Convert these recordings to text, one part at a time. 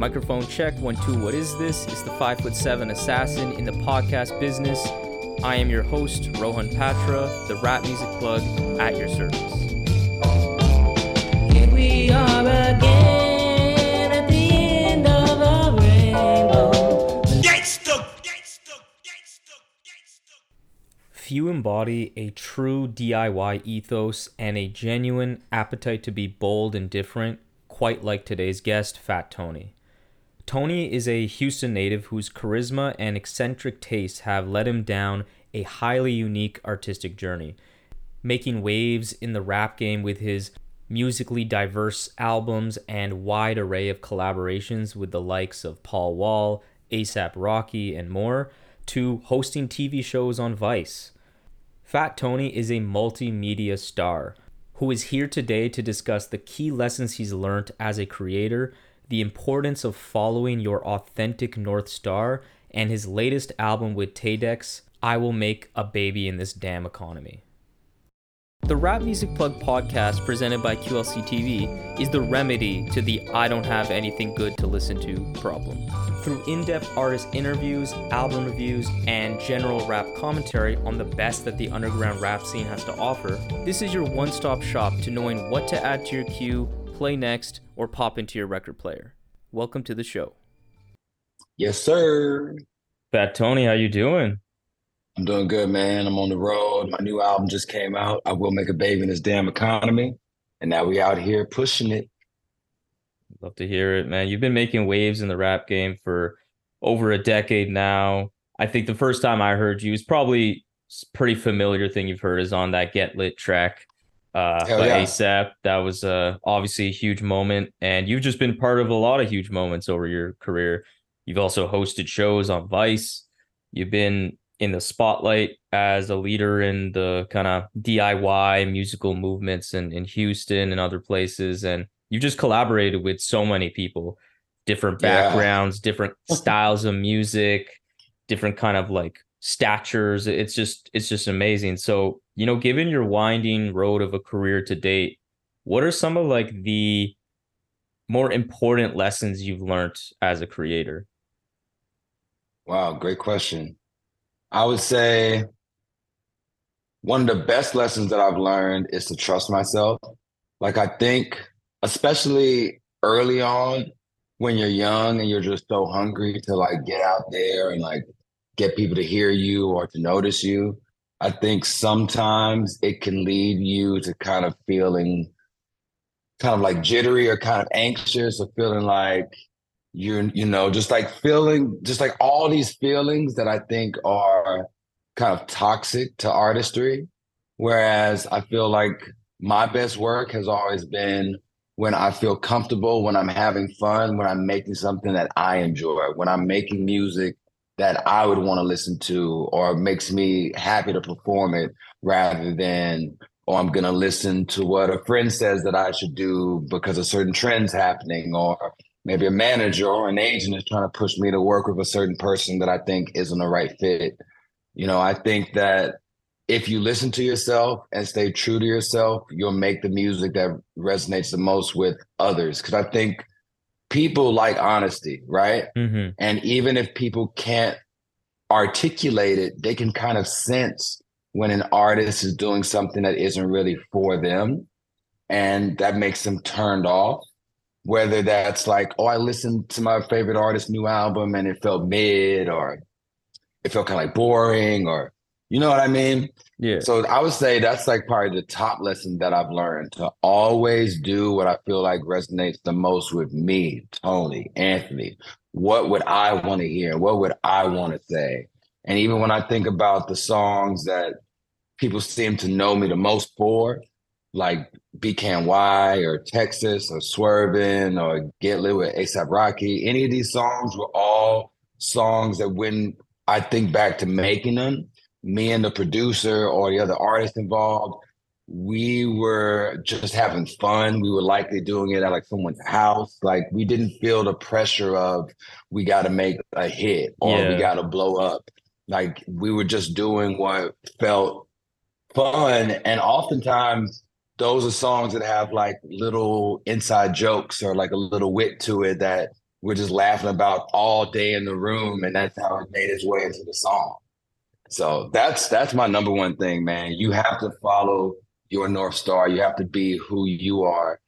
Microphone check, one, two, what is this? It's the five foot seven assassin in the podcast business. I am your host, Rohan Patra, the rap music plug at your service. Here we are again at the end of a rainbow. Few embody a true DIY ethos and a genuine appetite to be bold and different, quite like today's guest, Fat Tony. Tony is a Houston native whose charisma and eccentric tastes have led him down a highly unique artistic journey, making waves in the rap game with his musically diverse albums and wide array of collaborations with the likes of Paul Wall, ASAP Rocky, and more, to hosting TV shows on Vice. Fat Tony is a multimedia star who is here today to discuss the key lessons he's learned as a creator, the importance of following your authentic North Star, and his latest album with Taydex, I Will Make a Baby in This Damn Economy. The Rap Music Plug podcast presented by QLC TV is the remedy to the I don't have anything good to listen to problem. Through in depth artist interviews, album reviews, and general rap commentary on the best that the underground rap scene has to offer, this is your one stop shop to knowing what to add to your queue, play next, or pop into your record player. Welcome to the show. Yes, sir. Fat Tony, how you doing? I'm doing good, man. I'm on the road. My new album just came out. I will make a baby in this damn economy. And now we out here pushing it. Love to hear it, man. You've been making waves in the rap game for over a decade now. I think the first time I heard you is probably pretty familiar thing you've heard is on that Get Lit track uh Hell yeah. ASAP. That was uh obviously a huge moment and you've just been part of a lot of huge moments over your career. You've also hosted shows on Vice. You've been in the spotlight as a leader in the kind of DIY musical movements in, in Houston and other places. And you've just collaborated with so many people, different Yeah. backgrounds, different styles of music, different kind of like statures. It's just it's just amazing. So, you know, given your winding road of a career to date, what are some of like the more important lessons you've learned as a creator? Wow, great question. I would say one of the best lessons that I've learned is to trust myself. Like, I think, especially early on when you're young and you're just so hungry to like get out there and like get people to hear you or to notice you, I think sometimes it can lead you to kind of feeling kind of like jittery or kind of anxious or feeling like you're you know just like feeling just like all these feelings that i think are kind of toxic to artistry. Whereas i feel like my best work has always been when i feel comfortable when i'm having fun when i'm making something that i enjoy when i'm making music that i would want to listen to or makes me happy to perform it rather than or i'm going to listen to what a friend says that i should do because a certain trend's happening or maybe a manager or an agent is trying to push me to work with a certain person that I think isn't the right fit. You know, I think that if you listen to yourself and stay true to yourself, you'll make the music that resonates the most with others. Cause I think people like honesty, right? Mm-hmm. And even if people can't articulate it, they can kind of sense when an artist is doing something that isn't really for them. And that makes them turned off. Whether that's like, oh, I listened to my favorite artist's new album and it felt mid, or it felt kind of like boring, or you know what I mean? Yeah. So I would say that's like probably the top lesson that I've learned to always do what I feel like resonates the most with me, Tony, Anthony. What would I want to hear? What would I want to say? And even when I think about the songs that people seem to know me the most for, like BKNY or Texas or Swervin or Get Lit with ASAP Rocky, any of these songs were all songs that when I think back to making them, me and the producer or the other artist involved, we were just having fun. We were likely doing it at like someone's house. Like we didn't feel the pressure of we got to make a hit or Yeah. we got to blow up. Like we were just doing what felt fun. And oftentimes those are songs that have like little inside jokes or like a little wit to it that we're just laughing about all day in the room, and that's how it made its way into the song. So that's that's my number one thing, man. You have to follow your north star. You have to be who you are,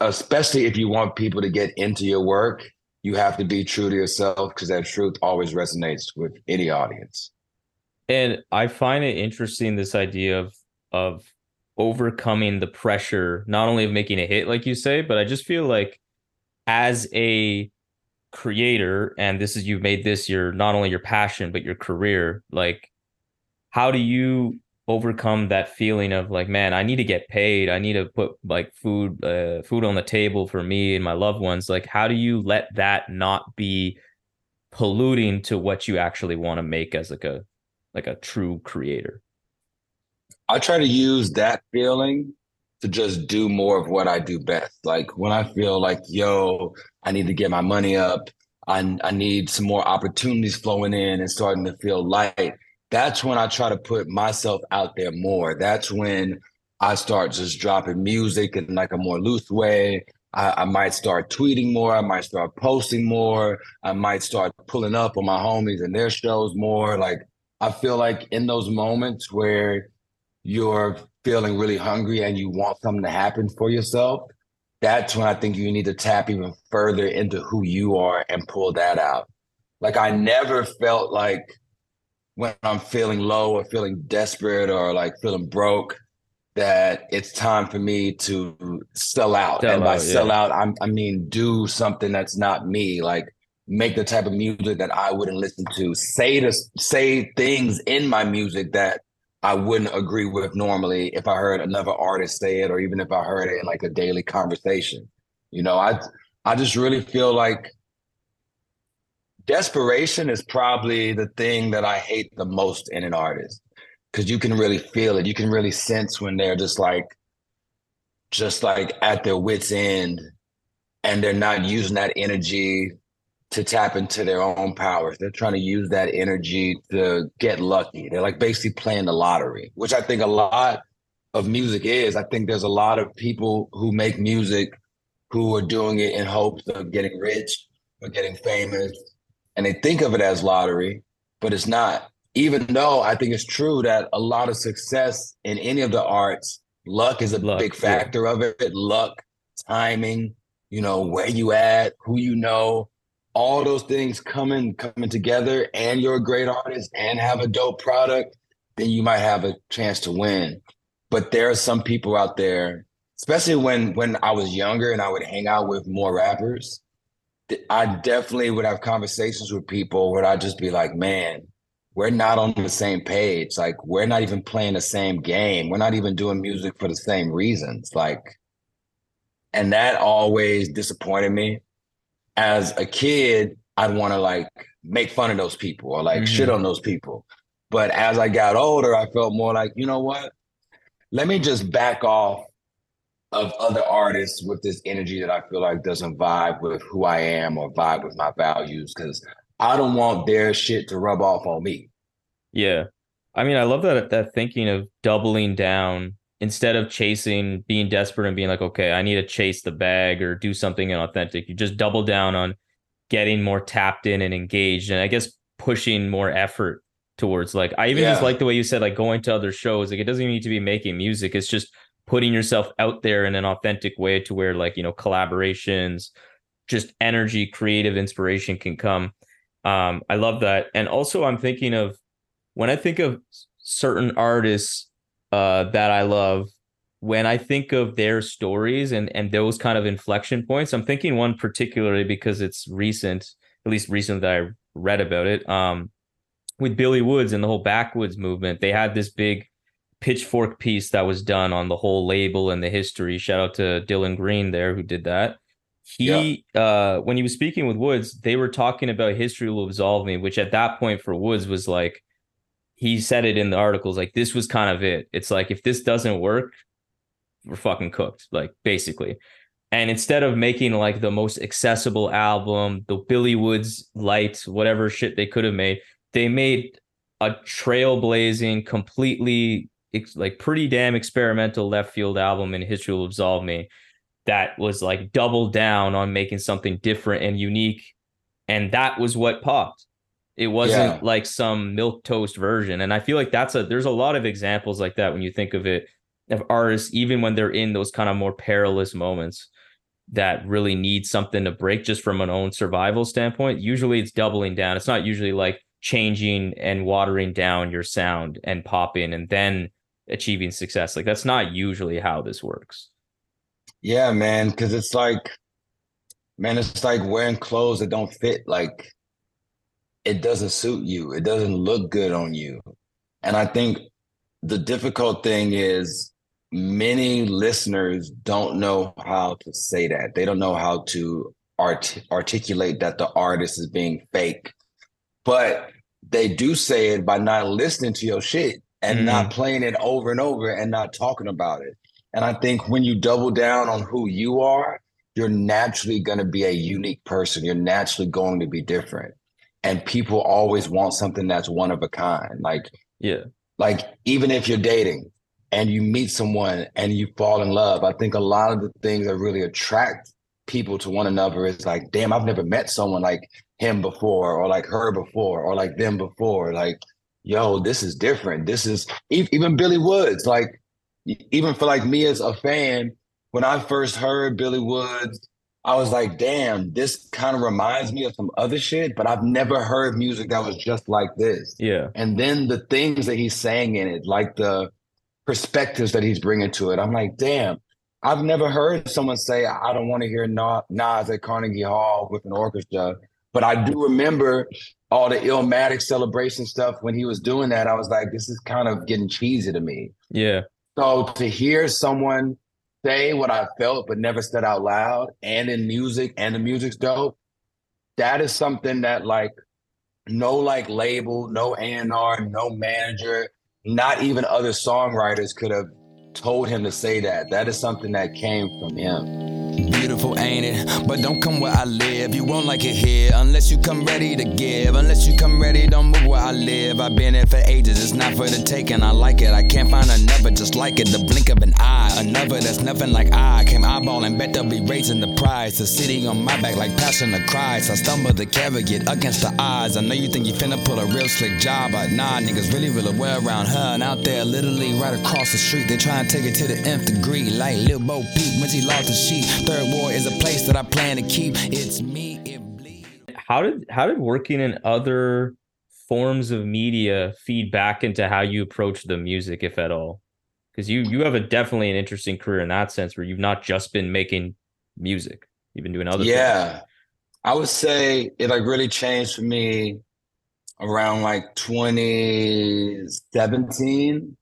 especially if you want people to get into your work. You have to be true to yourself because that truth always resonates with any audience. And I find it interesting this idea of of overcoming the pressure, not only of making a hit, like you say, but I just feel like as a creator, and this is you've made this your not only your passion, but your career, like how do you overcome that feeling of like, man, I need to get paid. I need to put like food, uh, food on the table for me and my loved ones. Like, how do you let that not be polluting to what you actually want to make as like a like a true creator? I try to use that feeling to just do more of what I do best. Like when I feel like, yo, I need to get my money up, I, I need some more opportunities flowing in and starting to feel light. That's when I try to put myself out there more. That's when I start just dropping music in like a more loose way. I, I might start tweeting more. I might start posting more. I might start pulling up on my homies and their shows more. Like I feel like in those moments where you're feeling really hungry and you want something to happen for yourself, that's when I think you need to tap even further into who you are and pull that out. Like I never felt like when I'm feeling low or feeling desperate or like feeling broke that it's time for me to sell out. Sell and by out, sell yeah. out, I'm, I mean do something that's not me. Like make the type of music that I wouldn't listen to. Say to say things in my music that I wouldn't agree with normally if I heard another artist say it, or even if I heard it in like a daily conversation. You know, I I just really feel like desperation is probably the thing that I hate the most in an artist because you can really feel it. You can really sense when they're just like, just like at their wits' end, and they're not using that energy to tap into their own powers. They're trying to use that energy to get lucky. They're like basically playing the lottery, which I think a lot of music is. I think there's a lot of people who make music who are doing it in hopes of getting rich or getting famous. And they think of it as lottery, but it's not. Even though I think it's true that a lot of success in any of the arts, luck is a Luck, big yeah. factor of it. Luck, timing, you know, where you at, who you know, all those things coming coming together and you're a great artist and have a dope product, then you might have a chance to win. But there are some people out there, especially when when I was younger and I would hang out with more rappers, I definitely would have conversations with people where I'd just be like, man, we're not on the same page. Like we're not even playing the same game. We're not even doing music for the same reasons. Like, and that always disappointed me as a kid, I'd want to like make fun of those people or like Mhm. shit on those people. But as I got older, I felt more like, you know what? Let me just back off of other artists with this energy that I feel like doesn't vibe with who I am or vibe with my values because I don't want their shit to rub off on me. Yeah. I mean, I love that that thinking of doubling down instead of chasing, being desperate and being like, okay, I need to chase the bag or do something inauthentic. You just double down on getting more tapped in and engaged. And I guess pushing more effort towards like I even just like the way you said like going to other shows. Like it doesn't even need to be making music. It's just putting yourself out there in an authentic way to where like, you know, collaborations, just energy, creative inspiration can come. Um, I love that. And also I'm thinking of when I think of certain artists uh, that I love, when I think of their stories and and those kind of inflection points, I'm thinking one particularly because it's recent, at least recent that I read about it. Um, with Billy Woods and the whole Backwoodz movement, they had this big pitchfork piece that was done on the whole label and the history. Shout out to Dylan Green there who did that. He uh when he was speaking with Woods, they were talking about history will absolve me, which at that point for Woods was like he said it in the articles like this was kind of it. It's like if this doesn't work, we're fucking cooked, like basically. And instead of making like the most accessible album, the Billy Woods light, whatever shit they could have made, they made a trailblazing, completely like pretty damn experimental left field album in History Will Absolve Me. that was like double down on making something different and unique. And that was what popped. It wasn't Yeah. like some milk toast version. And I feel like that's a there's a lot of examples like that when you think of it of artists, even when they're in those kind of more perilous moments that really need something to break just from an own survival standpoint. Usually it's doubling down. It's not usually like changing and watering down your sound and popping and then achieving success. Like that's not usually how this works. Yeah, man, because it's like, man, it's like wearing clothes that don't fit. Like, it doesn't suit you. It doesn't look good on you. And I think the difficult thing is many listeners don't know how to say that. They don't know how to art articulate that the artist is being fake. But they do say it by not listening to your shit and Mm. not playing it over and over and not talking about it. And I think when you double down on who you are, you're naturally going to be a unique person. You're naturally going to be different. And people always want something that's one of a kind. Like, Yeah. like even if you're dating and you meet someone and you fall in love, I think a lot of the things that really attract people to one another is like, damn, I've never met someone like him before, or like her before, or like them before. Like, yo, this is different. This is even Billy Woods. Like, even for like me as a fan, when I first heard Billy Woods, I was like, damn, this kind of reminds me of some other shit, but I've never heard music that was just like this. Yeah. And then the things that he's saying in it, like the perspectives that he's bringing to it, I'm like, damn, I've never heard someone say, I don't want to hear Na- Nas at Carnegie Hall with an orchestra. But I do remember all the Illmatic celebration stuff when he was doing that. I was like, this is kind of getting cheesy to me. Yeah. So to hear someone say what I felt but never said out loud and in music and the music's dope, that is something that like no like label, no A&R, no manager, not even other songwriters could have told him to say that. That is something that came from him. Beautiful, ain't it? But don't come where I live. You won't like it here unless you come ready to give. Unless you come ready, don't move where I live. I've been here for ages. It's not for the taking. I like it. I can't find another just like it. The blink of an eye. Another that's nothing like I. Came eyeballing, bet they'll be raising the price. The city on my back like passion of Christ. I stumble the carrot against the odds. I know you think you finna pull a real slick job, but nah, niggas really, really well around her. And out there, literally right across the street, they try and take it to the nth degree. Like Lil Bo Peep when she lost the sheep. Third Ward is a place that I plan to keep. It's me, it bleeds. How did how did working in other forms of media feed back into how you approach the music, if at all? Because you you have a definitely an interesting career in that sense where you've not just been making music. You've been doing other things. Yeah. I would say it like really changed for me around like 2017.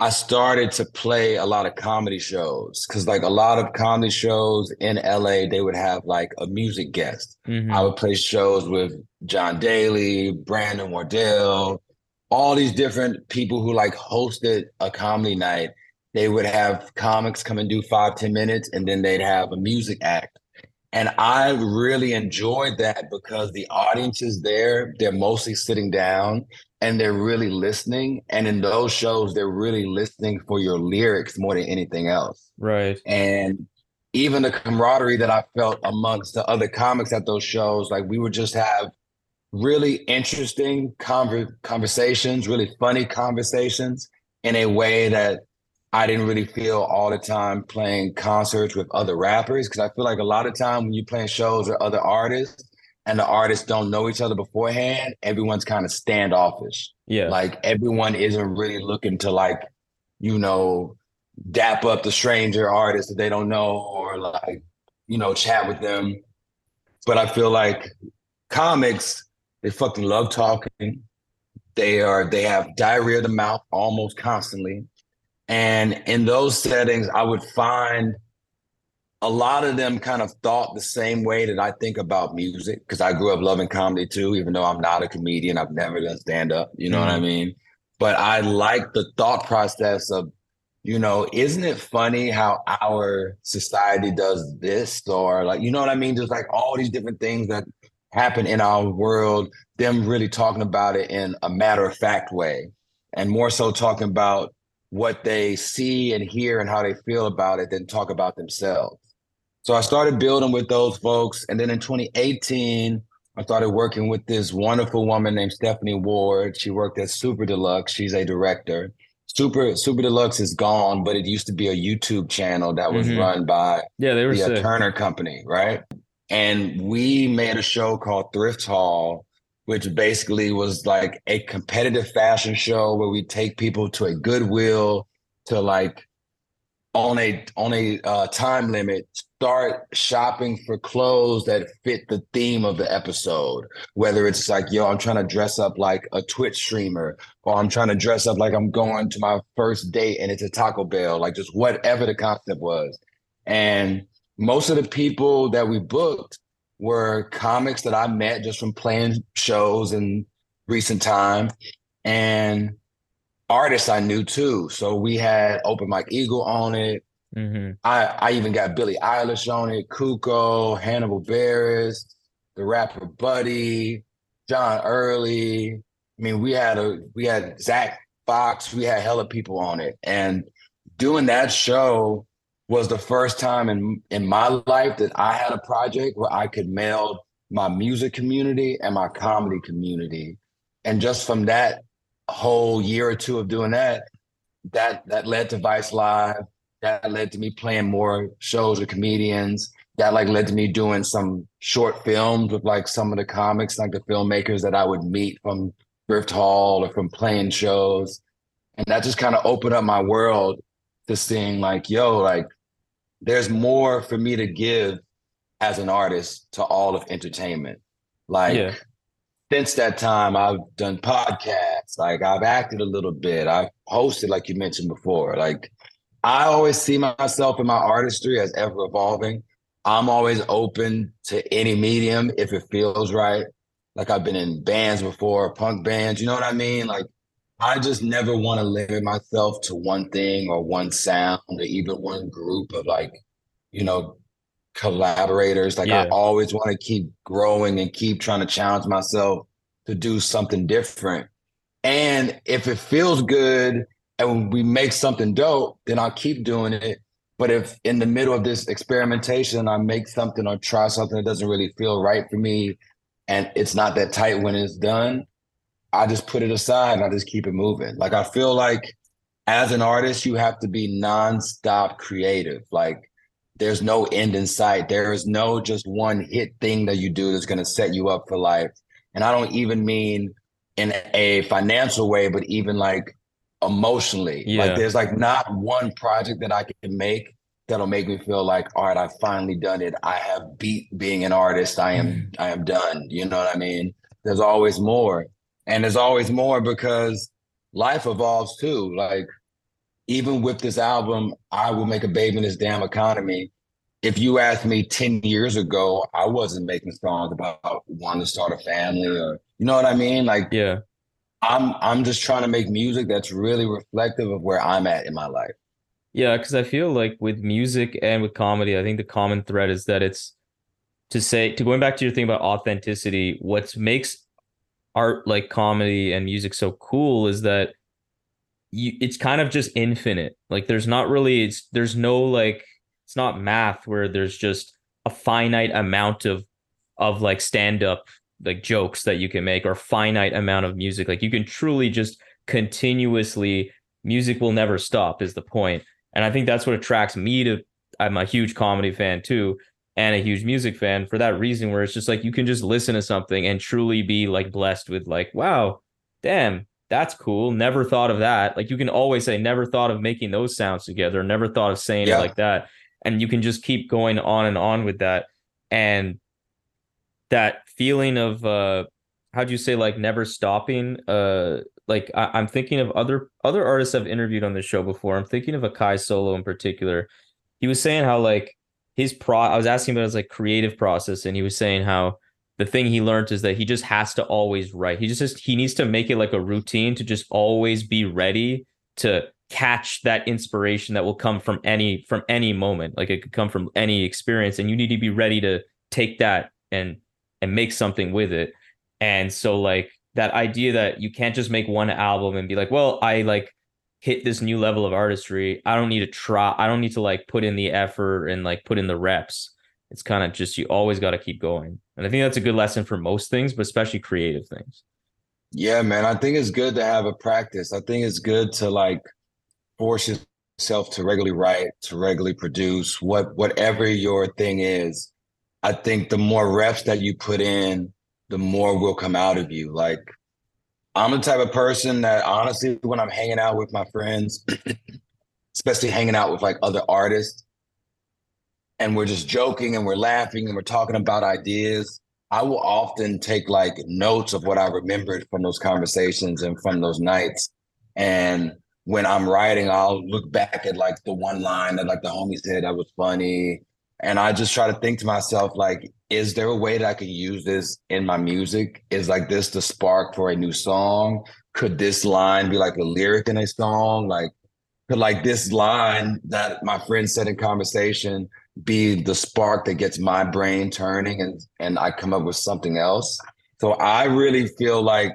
I started to play a lot of comedy shows because like a lot of comedy shows in LA, they would have like a music guest. Mhm. I would play shows with John Daly, Brandon Wardell, all these different people who like hosted a comedy night. They would have comics come and do five, ten minutes, and then they'd have a music act. And I really enjoyed that because the audience is there. They're mostly sitting down and they're really listening. And in those shows, they're really listening for your lyrics more than anything else. Right. And even the camaraderie that I felt amongst the other comics at those shows, like we would just have really interesting conver- conversations, really funny conversations in a way that I didn't really feel all the time playing concerts with other rappers. Cause I feel like a lot of time when you're playing shows with other artists and the artists don't know each other beforehand, everyone's kind of standoffish. Yeah. Like everyone isn't really looking to like, you know, dap up the stranger artist that they don't know or like, you know, chat with them. But I feel like comics, they fucking love talking. They are they have diarrhea of the mouth almost constantly. And in those settings, I would find a lot of them kind of thought the same way that I think about music because I grew up loving comedy too, even though I'm not a comedian. I've never done stand up, you know what I mm-hmm. mean? But I like the thought process of, you know, isn't it funny how our society does this or like, you know what I mean? Just like all these different things that happen in our world, them really talking about it in a matter of fact way and more so talking about what they see and hear and how they feel about it than talk about themselves. So I started building with those folks. And then in 2018, I started working with this wonderful woman named Stephanie Ward. She worked at Super Deluxe. She's a director. Super Super Deluxe is gone, but it used to be a YouTube channel that was Mhm. run by Yeah, they were the sick. Turner Company, right? And we made a show called Thrift Haul, which basically was like a competitive fashion show where we take people to a Goodwill to like on a on a uh, time limit start shopping for clothes that fit the theme of the episode. Whether it's like yo i'm trying to dress up like a twitch streamer or i'm trying to dress up like i'm going to my first date and it's a taco bell like just whatever the concept was. And most of the people that we booked were comics that i met just from playing shows in recent time. And artists i knew too so we had open mike eagle on it hmm I, I even got Billie Eilish on it, Kuko, Hannibal Buress, the rapper Buddy, John Early. I mean, we had a we had Zach Fox, we had hella people on it. And doing that show was the first time in in my life that I had a project where I could meld my music community and my comedy community. And just from that whole year or two of doing that, that that led to Vice Live. That led to me playing more shows with comedians. That like led to me doing some short films with like some of the comics like the filmmakers that i would meet from Thrift Haul or from playing shows. And that just kind of opened up my world to seeing like yo like there's more for me to give as an artist to all of entertainment. Like Yeah. since that time i've done podcasts like i've acted a little bit i've hosted like you mentioned before like I always see myself in my artistry as ever evolving. I'm always open to any medium if it feels right. Like I've been in bands before, punk bands, you know what I mean? Like I just never want to limit myself to one thing or one sound or even one group of like, you know, collaborators. Like I always want to keep growing and keep trying to challenge myself to do something different. And if it feels good and we make something dope, then I'll keep doing it. But if in the middle of this experimentation, I make something or try something that doesn't really feel right for me and it's not that tight when it's done, I just put it aside and I just keep it moving. Like I feel like as an artist, you have to be nonstop creative. Like there's no end in sight. There is no just one hit thing that you do that's going to set you up for life. And I don't even mean in a financial way, but even like emotionally. Yeah. Like there's like not one project that I can make that'll make me feel like, all right, I've finally done it. I have beat being an artist. I am mm. I am done. You know what I mean? There's always more. And there's always more because life evolves too. Like even with this album, I will make a baby in this damn economy. If you asked me 10 years ago, I wasn't making songs about wanting to start a family or you know what I mean? Like Yeah. I'm I'm just trying to make music that's really reflective of where I'm at in my life. Yeah, because I feel like with music and with comedy, I think the common thread is that it's to say to going back to your thing about authenticity, what makes art like comedy and music so cool is that you it's kind of just infinite. Like there's not really it's there's no like it's not math where there's just a finite amount of of like stand up like jokes that you can make or finite amount of music. Like you can truly just continuously music will never stop is the. And I think that's what attracts me to I'm a huge comedy fan too and a huge music fan for that reason where it's just like you can just listen to something and truly be like blessed with like wow damn that's cool never thought of that like you can always say never thought of making those sounds together never thought of saying Yeah. it like that and you can just keep going on and on with that. And that feeling of uh how'd you say like never stopping? Uh like I, i'm thinking of other other artists i've interviewed on this show before. I'm thinking of akai solo in particular. He was saying how like his pro I was asking about his like creative process and he was saying how the thing he learned is that he just has to always write. He just, just he needs to make it like a routine to just always be ready to catch that inspiration that will come from any from any moment. Like it could come from any experience and you need to be ready to take that and and make something with it. And so like that idea that you can't just make one album and be like, well, I like hit this new level of artistry. I don't need to try. I don't need to like put in the effort and like put in the reps. it's kind of just you always got to keep going. And I think that's a good lesson for most things, but especially creative things. Yeah, man. I think it's good to have a practice. I think it's good to like force yourself to regularly write, to regularly produce, what whatever your thing is. I think the more reps that you put in, the more will come out of you. Like I'm the type of person that honestly, when I'm hanging out with my friends, especially hanging out with like other artists, and we're just joking and we're laughing and we're talking about ideas, I will often take like notes of what I remembered from those conversations and from those nights. And when I'm writing, I'll look back at like the one line that like the homie said that was funny. And I just try to think to myself, like, is there a way that I could use this in my music? Is like this the spark for a new song? Could this line be like a lyric in a song? Like, could like this line that my friend said in conversation be the spark that gets my brain turning and and I come up with something else. So I really feel like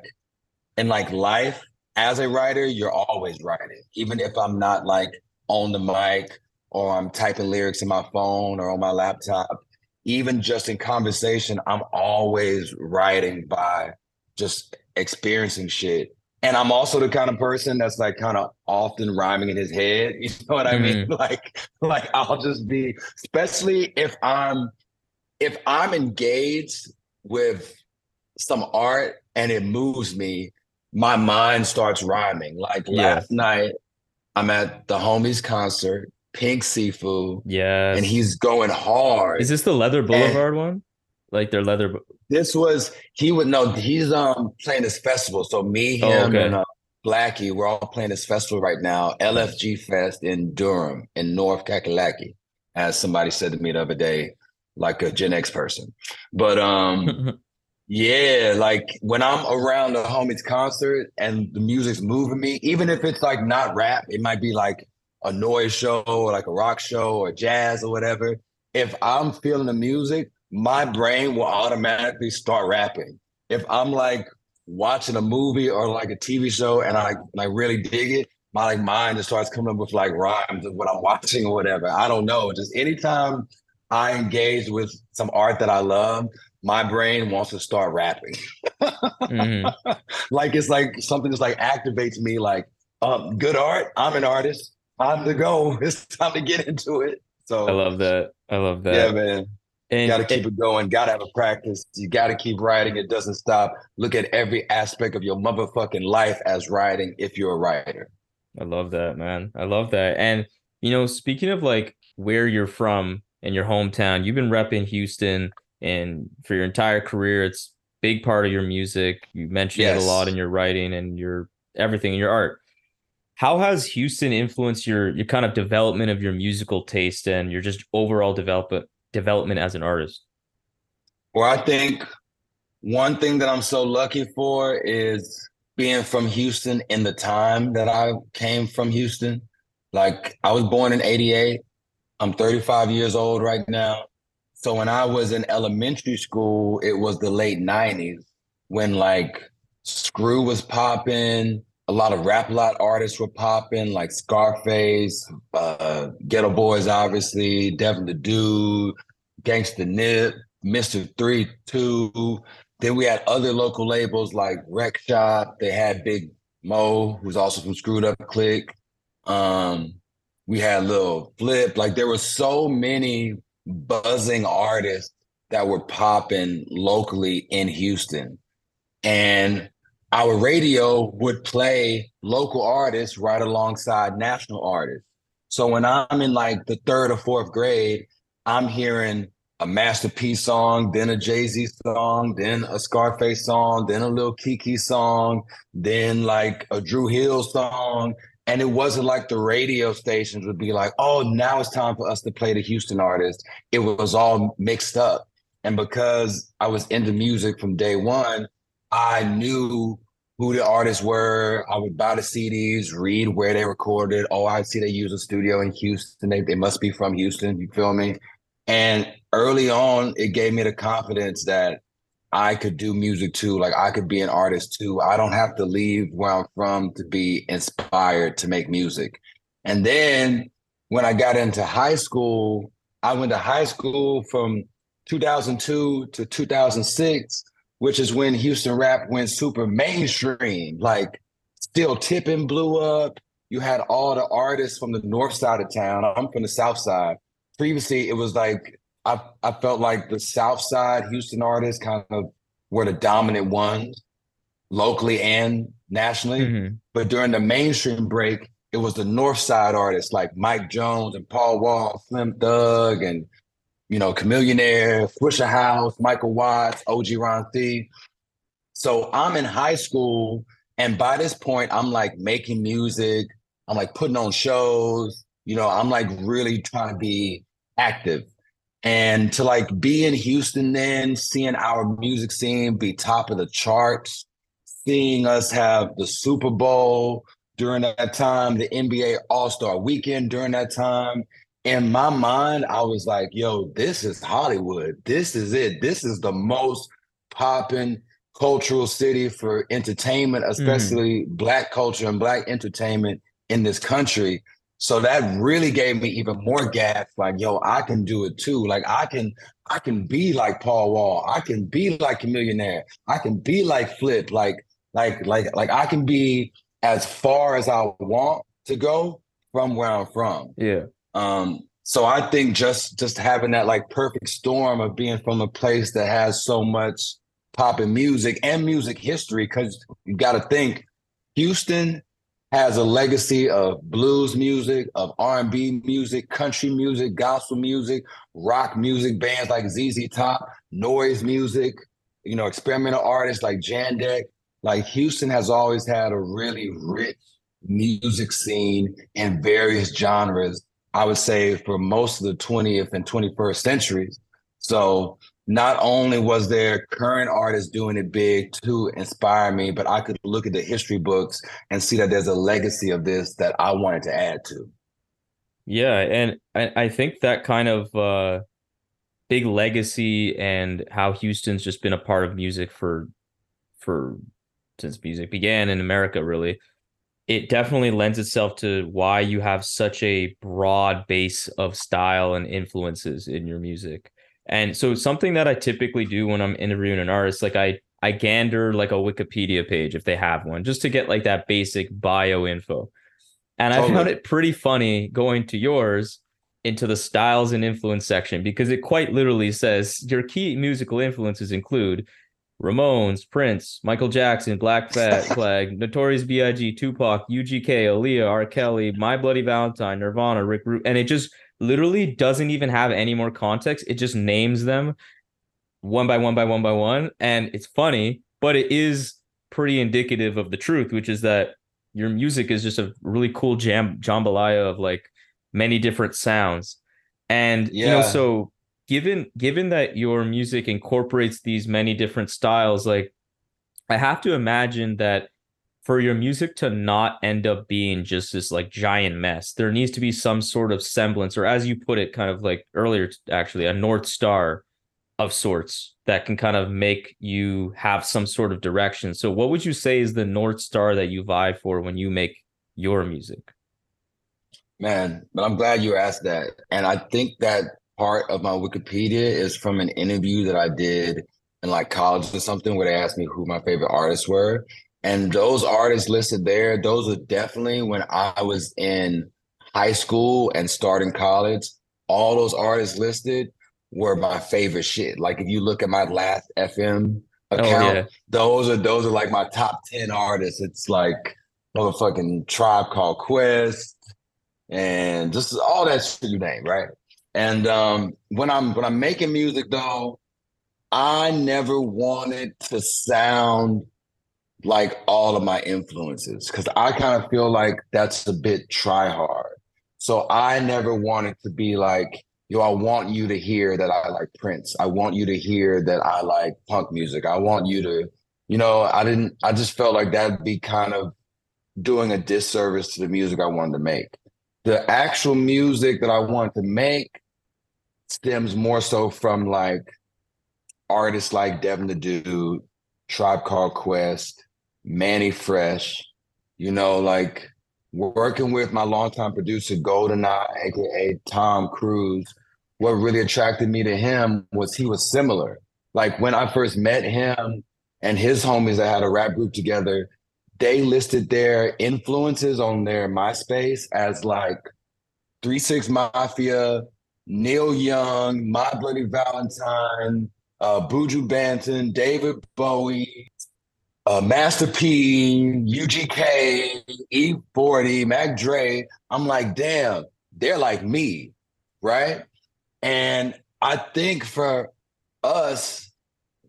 in like life as a writer, you're always writing. Even if I'm not like on the mic or I'm typing lyrics in my phone or on my laptop, even just in conversation, I'm always writing by just experiencing shit and I'm also the kind of person that's like kind of often rhyming in his head. You know what I mean? Mm-hmm. Like, like I'll just be, especially if I'm if I'm engaged with some art and it moves me, my mind starts rhyming. Like Yeah. last night, I'm at the homies concert, Pink Siifu, Yeah. and he's going hard. Is this the Leather Boulevard one? Like their leather. This was he would know he's um playing this festival. So me, Oh, him, okay. and uh, Blackie, we're all playing this festival right now. LFG Fest in Durham in North Kakalaki, as somebody said to me the other day, like a Gen X person. But um yeah, like when I'm around a homies concert and the music's moving me, even if it's like not rap, it might be like a noise show or like a rock show or jazz or whatever. If I'm feeling the music, my brain will automatically start rapping. If I'm like watching a movie or like a TV show and I I really dig it, my like mind just starts coming up with like rhymes of what I'm watching or whatever. I don't know. Just anytime I engage with some art that I love, my brain wants to start rapping. Mhm. like it's like something that's like activates me like um good art i'm an artist time to go it's time to get into it so I love that. I love that. yeah man And gotta keep it going gotta have a practice you gotta keep writing it doesn't stop look at every aspect of your motherfucking life as writing if you're a writer I love that, man. I love that. And you know, speaking of like where you're from and your hometown, you've been repping Houston and for your entire career, it's big part of your music. You mentioned it a lot in your writing and your everything in your art. How has Houston influenced your your kind of development of your musical taste and your just overall develop development as an artist? Well, I think one thing that I'm so lucky for is being from Houston in the time that I came from Houston. Like I was born in 88. I'm 35 years old right now. So when I was in elementary school, it was the late 90s when like Screw was popping, a lot of rap lot artists were popping, like Scarface, uh, Geto Boys, obviously, Devin the Dude, Gangsta Nip, Mr. Three Two. Then we had other local labels like Wreckshop. They had Big Moe, who's also from Screwed Up Click. Um, we had Lil Flip. Like there were so many buzzing artists that were popping locally in Houston. And our radio would play local artists right alongside national artists. So when I'm in like the third or fourth grade, I'm hearing a Master P song, then a Jay Z song, then a Scarface song, then a Lil Keke song, then like a Dru Hill song. And it wasn't like the radio stations would be like, oh, now it's time for us to play the Houston artist. It was all mixed up. And because I was into music from day one, I knew who the artists were. I would buy the CDs, read where they recorded. Oh, I see they use a studio in Houston. They, they must be from Houston. You feel me? And early on, it gave me the confidence that I could do music too. Like I could be an artist too. I don't have to leave where I'm from to be inspired to make music. And then when I got into high school, I went to high school from 2002 to 2006, which is when Houston rap went super mainstream. Like, still tipping blew up. You had all the artists from the north side of town. I'm from the south side. Previously, it was like I I felt like the south side Houston artists kind of were the dominant ones locally and nationally. Mhm. But during the mainstream break, it was the North Side artists like Mike Jones and Paul Wall, Slim Thug, and you know, Chamillionaire, Swisher House, Michael Watts, OG Ron C. So I'm in high school, and by this point, I'm like making music. I'm like putting on shows. You know, I'm like really trying to be active. And to like be in Houston then, seeing our music scene be top of the charts, seeing us have the Super Bowl during that time, the NBA All Star Weekend during that time. In my mind, I was like, "Yo, this is Hollywood. This is it. This is the most popping cultural city for entertainment, mm. especially Black culture and Black entertainment in this country." So that really gave me even more gas. Like, yo, I can do it too. Like, I can, I can be like Paul Wall. I can be like a millionaire. I can be like Flip. Like, like, like, like, I can be as far as I want to go from where I'm from. Yeah. Um, so I think just just having that like perfect storm of being from a place that has so much poppin' music and music history, because you got to think Houston has a legacy of blues music, of R&B music, country music, gospel music, rock music, bands like ZZ Top, noise music, you know, experimental artists like Jandek. Like Houston has always had a really rich music scene in various genres. I would say for most of the 20th and 21st centuries. So not only was there current artists doing it big to inspire me, but I could look at the history books and see that there's a legacy of this that I wanted to add to. Yeah, and I, I think that kind of uh big legacy and how Houston's just been a part of music for for since music began in America, really. It definitely lends itself to why you have such a broad base of style and influences in your music. And so something that I typically do when I'm interviewing an artist, like I I gander like a Wikipedia page if they have one, just to get like that basic bio info. And I found it pretty funny going to yours into the styles and influence section because it quite literally says your key musical influences include Ramones, Prince, Michael Jackson, Black Fat Flag, Notorious B.I.G., Tupac, UGK, Aaliyah, R. Kelly, My Bloody Valentine, Nirvana, Rick Root, and it just literally doesn't even have any more context. It just names them one by one by one by one, and it's funny, but it is pretty indicative of the truth, which is that your music is just a really cool jam jambalaya of like many different sounds, and you know Yeah. so given given that your music incorporates these many different styles like i have to imagine that for your music to not end up being just this like giant mess there needs to be some sort of semblance or as you put it kind of like earlier actually a north star of sorts that can kind of make you have some sort of direction so what would you say is the north star that you vibe for when you make your music Man, but I'm glad you asked that. And I think that part of my Wikipedia is from an interview that I did in like college or something where they asked me who my favorite artists were. And those artists listed there, those are definitely when I was in high school and starting college. All those artists listed were my favorite shit. Like if you look at my last FM oh account, yeah those are those are like my top 10 artists. It's like motherfucking Tribe Called Quest and just all that shit you name, right? And um when I'm when I'm making music though, I never wanted to sound like all of my influences because I kind of feel like that's a bit try hard. So I never wanted to be like, yo, I want you to hear that I like Prince. I want you to hear that I like punk music. I want you to, you know, I didn't, I just felt like that'd be kind of doing a disservice to the music I wanted to make. The actual music that I wanted to make stems more so from like artists like Devin the Dude, Tribe Called Quest, Mannie Fresh, you know, like working with my longtime producer, GoldenEye, aka Tom Cruz, what really attracted me to him was he was similar. Like when I first met him and his homies that had a rap group together, they listed their influences on their MySpace as like Three Six Mafia, Neil Young, My Bloody Valentine, uh, Buju Banton, David Bowie, uh, Master P, UGK, E40, Mac Dre. I'm like, damn, they're like me, right? And I think for us,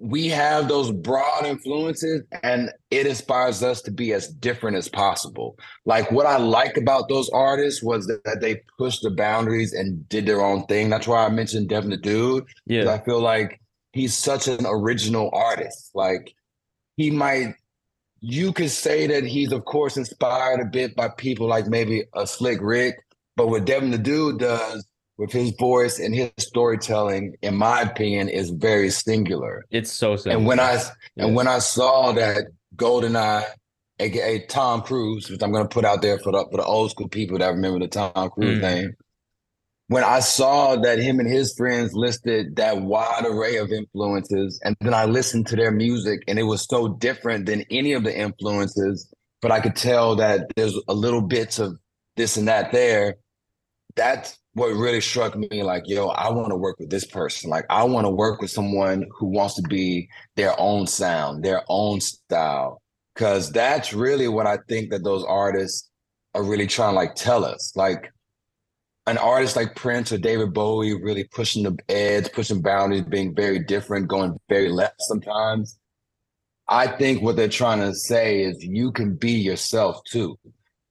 we have those broad influences and it inspires us to be as different as possible. Like what I like about those artists was that, that they pushed the boundaries and did their own thing. That's why I mentioned Devin the Dude. Yeah. I feel like he's such an original artist. Like he might you could say that he's of course inspired a bit by people like maybe a Slick Rick, but what Devin the Dude does with his voice and his storytelling, in my opinion, is very singular. It's so simple. And when I Yes. and when I saw that GoldenEye, aka Tom Cruz, which I'm gonna put out there for the for the old school people that remember the Tom Cruz Mm. name, when I saw that him and his friends listed that wide array of influences, and then I listened to their music, and it was so different than any of the influences, but I could tell that there's a little bits of this and that there. That's what really struck me like, yo, I want to work with this person. Like, I want to work with someone who wants to be their own sound, their own style. Cause that's really what I think that those artists are really trying to like tell us. Like an artist like Prince or David Bowie really pushing the edge, pushing boundaries, being very different, going very left sometimes. I think what they're trying to say is you can be yourself too.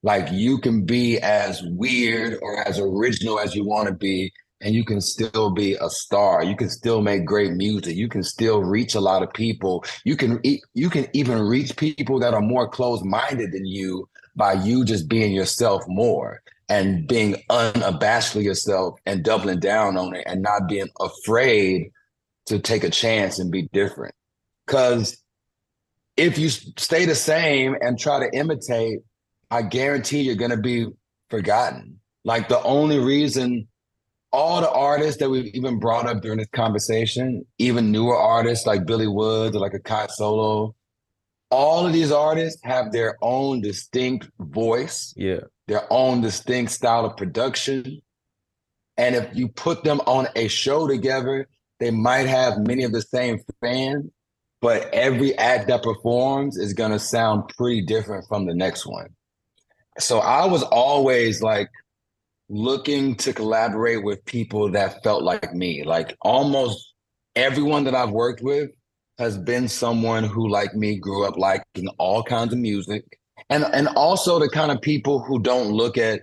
Like you can be as weird or as original as you want to be, and you can still be a star. You can still make great music. You can still reach a lot of people. You can you can even reach people that are more closed-minded than you by you just being yourself more and being unabashedly yourself and doubling down on it and not being afraid to take a chance and be different. Because if you stay the same and try to imitate, I guarantee you're going to be forgotten. Like the only reason all the artists that we've even brought up during this conversation, even newer artists like Billy Woods or like a Kai Solo, all of these artists have their own distinct voice, yeah. their own distinct style of production. And if you put them on a show together, they might have many of the same fans, but every act that performs is going to sound pretty different from the next one. So I was always like looking to collaborate with people that felt like me. Like almost everyone that I've worked with has been someone who, like me, grew up liking all kinds of music. And and also the kind of people who don't look at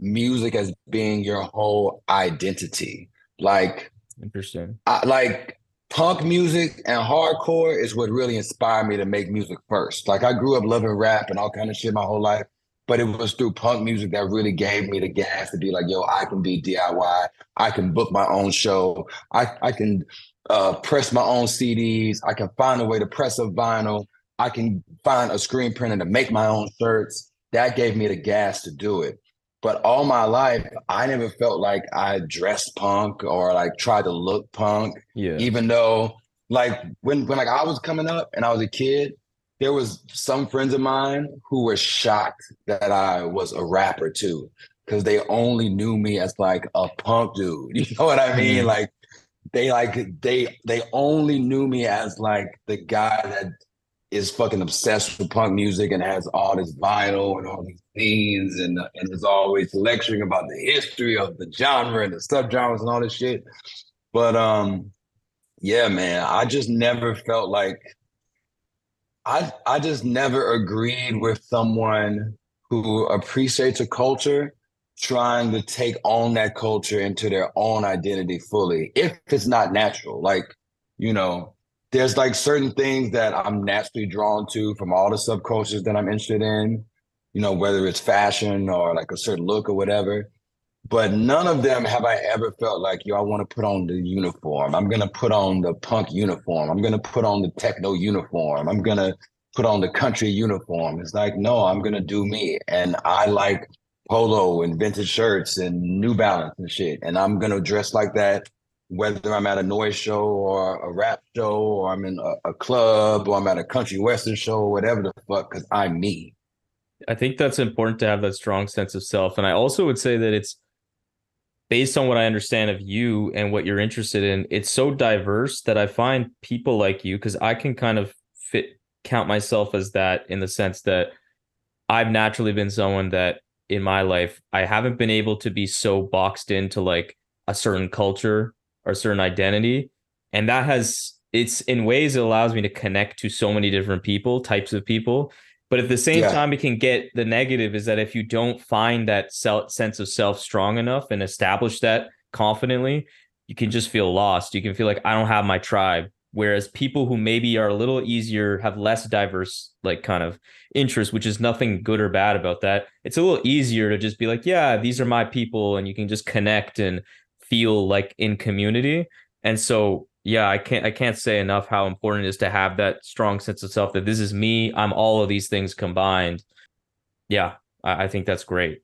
music as being your whole identity. Like Interesting. I, like punk music and hardcore is what really inspired me to make music first. Like I grew up loving rap and all kind of shit my whole life, but it was through punk music that really gave me the gas to be like, yo, I can be DIY. I can book my own show. I I can uh, press my own CDs. I can find a way to press a vinyl. I can find a screen printer to make my own shirts. That gave me the gas to do it. But all my life, I never felt like I dressed punk or like tried to look punk Yeah. even though like when when like I was coming up and I was a kid, there was some friends of mine who were shocked that I was a rapper too, because they only knew me as like a punk dude. You know what I mean? Mhm. Like they like they they only knew me as like the guy that is fucking obsessed with punk music and has all this vinyl and all these things and and is always lecturing about the history of the genre and the subgenres and all this shit. But um, yeah, man, I just never felt like I I just never agreed with someone who appreciates a culture trying to take on that culture into their own identity fully if it's not natural. Like, you know, there's like certain things that I'm naturally drawn to from all the subcultures that I'm interested in, you know, whether it's fashion or like a certain look or whatever but none of them have I ever felt like, yo, I want to put on the uniform. I'm gonna put on the punk uniform. I'm gonna put on the techno uniform. I'm gonna put on the country uniform. It's like, no, I'm gonna do me. And I like polo and vintage shirts and New Balance and shit. And I'm gonna dress like that whether I'm at a noise show or a rap show or I'm in a, a club or I'm at a country western show or whatever the fuck, because I'm me. I think that's important to have that strong sense of self. And I also would say that it's based on what I understand of you and what you're interested in, it's so diverse that I find people like you, because I can kind of fit count myself as that in the sense that I've naturally been someone that in my life I haven't been able to be so boxed into like a certain culture or a certain identity. And that has it's in ways it allows me to connect to so many different people, types of people. But at the same Yeah. time, it can get the negative is that if you don't find that self, sense of self strong enough and establish that confidently, you can just feel lost. You can feel like I don't have my tribe. Whereas people who maybe are a little easier, have less diverse, like kind of interests, which is nothing good or bad about that. It's a little easier to just be like, yeah, these are my people, and you can just connect and feel like in community. And so, yeah, I can't I can't say enough how important it is to have that strong sense of self that this is me. I'm all of these things combined. Yeah, I, I think that's great.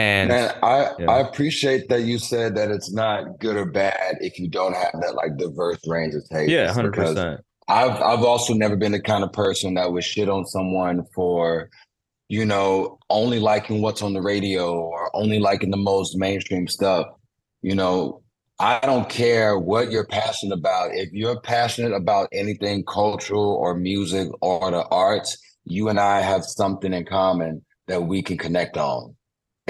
And Man, I yeah. I appreciate that you said that it's not good or bad if you don't have that like diverse range of tastes. yeah, hundred percent. I've I've also never been the kind of person that would shit on someone for, you know, only liking what's on the radio or only liking the most mainstream stuff. You know, I don't care what you're passionate about. If you're passionate about anything cultural or music or the arts, you and I have something in common that we can connect on.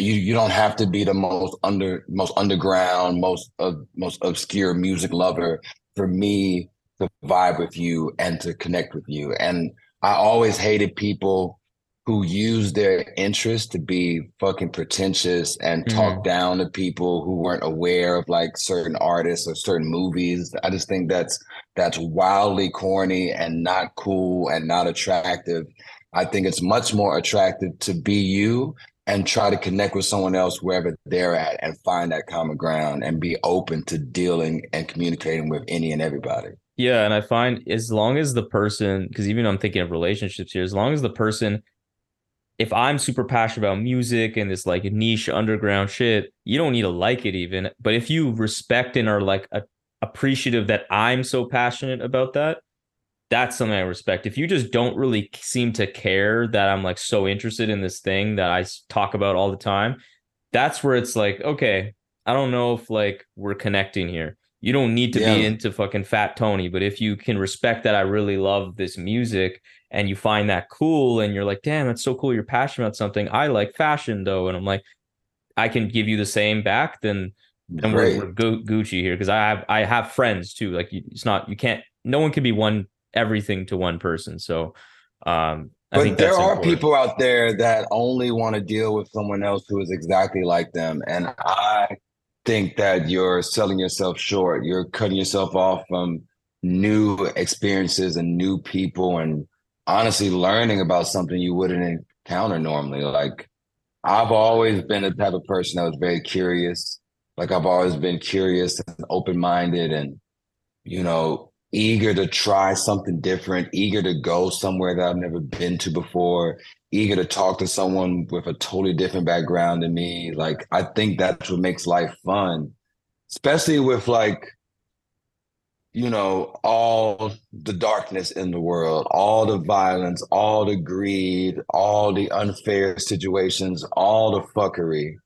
You you don't have to be the most under most underground, most uh, most obscure music lover for me to vibe with you and to connect with you. And I always hated people who use their interest to be fucking pretentious and talk down to people who weren't aware of like certain artists or certain movies. I just think that's that's wildly corny and not cool and not attractive. I think it's much more attractive to be you and try to connect with someone else wherever they're at and find that common ground and be open to dealing and communicating with any and everybody. Yeah, and I find as long as the person, because even I'm thinking of relationships here, as long as the person, if I'm super passionate about music and this like niche underground shit, you don't need to like it even. But if you respect and are like a, appreciative that I'm so passionate about that, that's something I respect. If you just don't really seem to care that I'm like so interested in this thing that I talk about all the time, that's where it's like, okay, I don't know if like we're connecting here. You don't need to Yeah. be into fucking Fat Tony, but if you can respect that I really love this music and you find that cool and you're like, damn, that's so cool you're passionate about something. I like fashion though. And I'm like, I can give you the same back, then then we're, we're Gucci here because I have I have friends too. Like it's not you can't no one can be one everything to one person. So um I But think there are important. people out there that only want to deal with someone else who is exactly like them. And I think that you're selling yourself short. You're cutting yourself off from new experiences and new people and honestly learning about something you wouldn't encounter normally. Like I've always been the type of person that was very curious. Like I've always been curious and open-minded and, you know, eager to try something different, eager to go somewhere that I've never been to before, eager to talk to someone with a totally different background than me. Like I think that's what makes life fun, especially with like, you know, all the darkness in the world, all the violence, all the greed, all the unfair situations, all the fuckery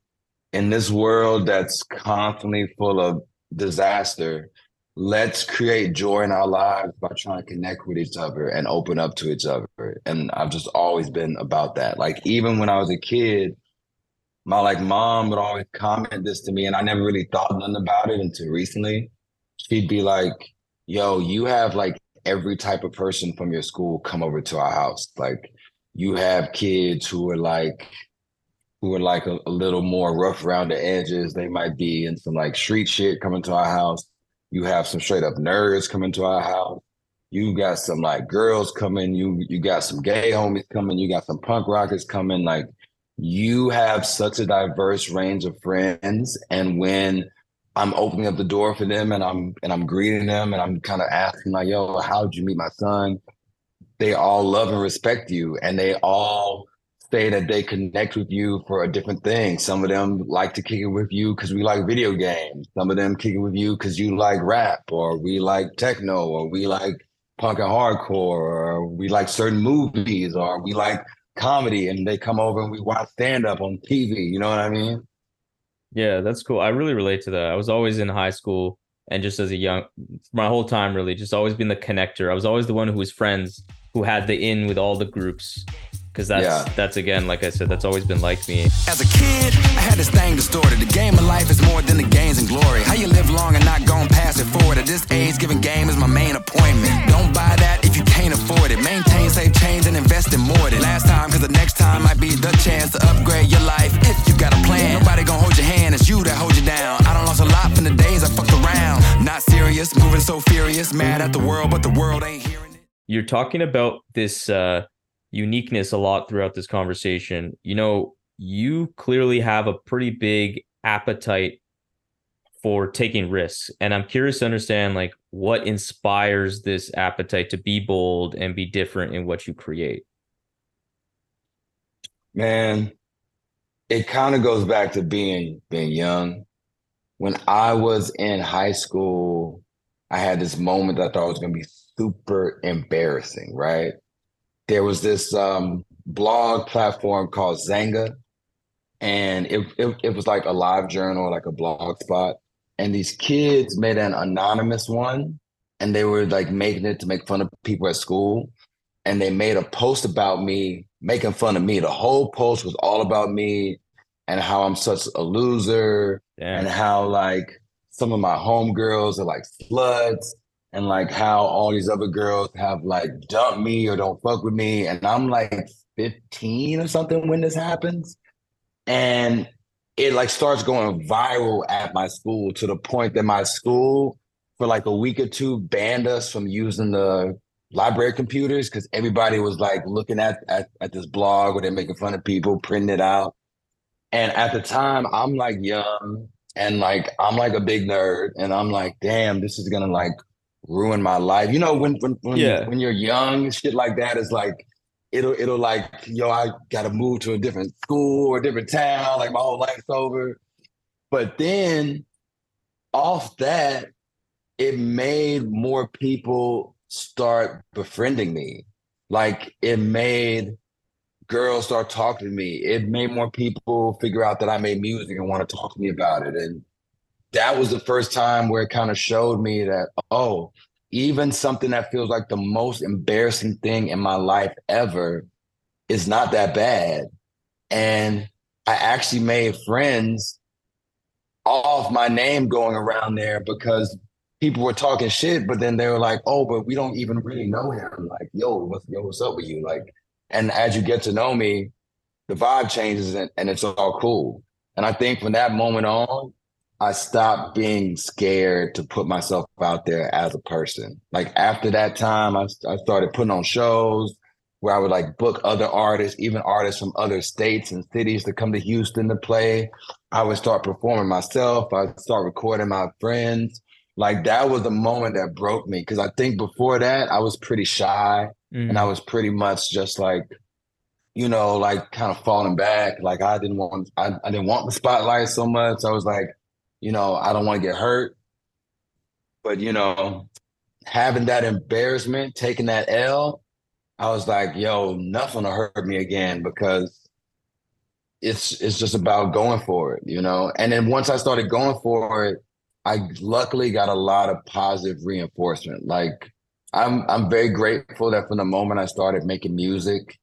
in this world that's constantly full of disaster. Let's create joy in our lives by trying to connect with each other and open up to each other. And I've just always been about that. Like even when I was a kid, my like mom would always comment this to me, and I never really thought nothing about it until recently. She'd be like, "Yo, you have like every type of person from your school come over to our house. Like, you have kids who are like, who are like a, a little more rough around the edges. They might be in some like street shit coming to our house. You have some straight up nerds coming to our house. You got some like girls coming. You you got some gay homies coming. You got some punk rockers coming. Like you have such a diverse range of friends, and when I'm opening up the door for them and I'm and I'm greeting them and I'm kind of asking like, "Yo, how'd you meet my son?" They all love and respect you, and they all say that they connect with you for a different thing. Some of them like to kick it with you because we like video games. Some of them kick it with you because you like rap or we like techno or we like punk and hardcore or we like certain movies or we like comedy and they come over and we watch stand up on TV. You know what I mean? Yeah, that's cool. I really relate to that. I was always in high school and just as a young, my whole time really, just always been the connector. I was always the one who was friends who had the in with all the groups. Cause that's Yeah. that's again, like I said, that's always been like me. As a kid, I had this thing distorted. The game of life is more than the gains and glory. How you live long and not gon' pass it forward. At this age, giving game is my main appointment. Don't buy that if you can't afford it. Maintain safe change and invest in more than last time. Cause the next time might be the chance to upgrade your life. If you got a plan, nobody gonna hold your hand. It's you that hold you down. I don't lost a lot from the days I fucked around. Not serious, moving so furious. Mad at the world, but the world ain't hearing it. You're talking about this uh uniqueness a lot throughout this conversation. You know, you clearly have a pretty big appetite for taking risks. And I'm curious to understand like what inspires this appetite to be bold and be different in what you create. Man, it kind of goes back to being being young. When I was in high school, I had this moment that I thought was going to be super embarrassing, right? There was this um, blog platform called Xanga, and it, it it was like a live journal, like a blog spot. And these kids made an anonymous one, and they were like making it to make fun of people at school. And they made a post about me, making fun of me. The whole post was all about me and how I'm such a loser and how like some of my homegirls are like sluts and like how all these other girls have like dumped me or don't fuck with me. And I'm like 15 or something when this happens. And it like starts going viral at my school to the point that my school for like a week or two banned us from using the library computers because everybody was like looking at, at at this blog where they're making fun of people, printing it out. And at the time, I'm like young and like I'm like a big nerd, and I'm like, damn, this is gonna like ruin my life. You know, when when when, Yeah. when you're young, shit like that is like it'll it'll like, yo, I gotta move to a different school or a different town, like my whole life's over. But then off that, it made more people start befriending me. Like it made girls start talking to me. It made more people figure out that I made music and want to talk to me about it. And that was the first time where it kind of showed me that, oh, even something that feels like the most embarrassing thing in my life ever is not that bad. And I actually made friends off my name going around there because people were talking shit, but then they were like, oh, but we don't even really know him. Like, yo, what's yo, what's up with you? Like, and as you get to know me, the vibe changes and, and it's all cool. And I think from that moment on, I stopped being scared to put myself out there as a person. Like after that time, I, I started putting on shows where I would like book other artists, even artists from other states and cities to come to Houston to play. I would start performing myself. I'd start recording my friends. Like that was the moment that broke me. Cause I think before that, I was pretty shy Mm. and I was pretty much just like, you know, like kind of falling back. Like I didn't want, I, I didn't want the spotlight so much. I was like, you know, I don't want to get hurt. But you know, having that embarrassment, taking that L, I was like, yo, nothing will hurt me again because it's it's just about going for it, you know. And then once I started going for it, I luckily got a lot of positive reinforcement. Like I'm I'm very grateful that from the moment I started making music,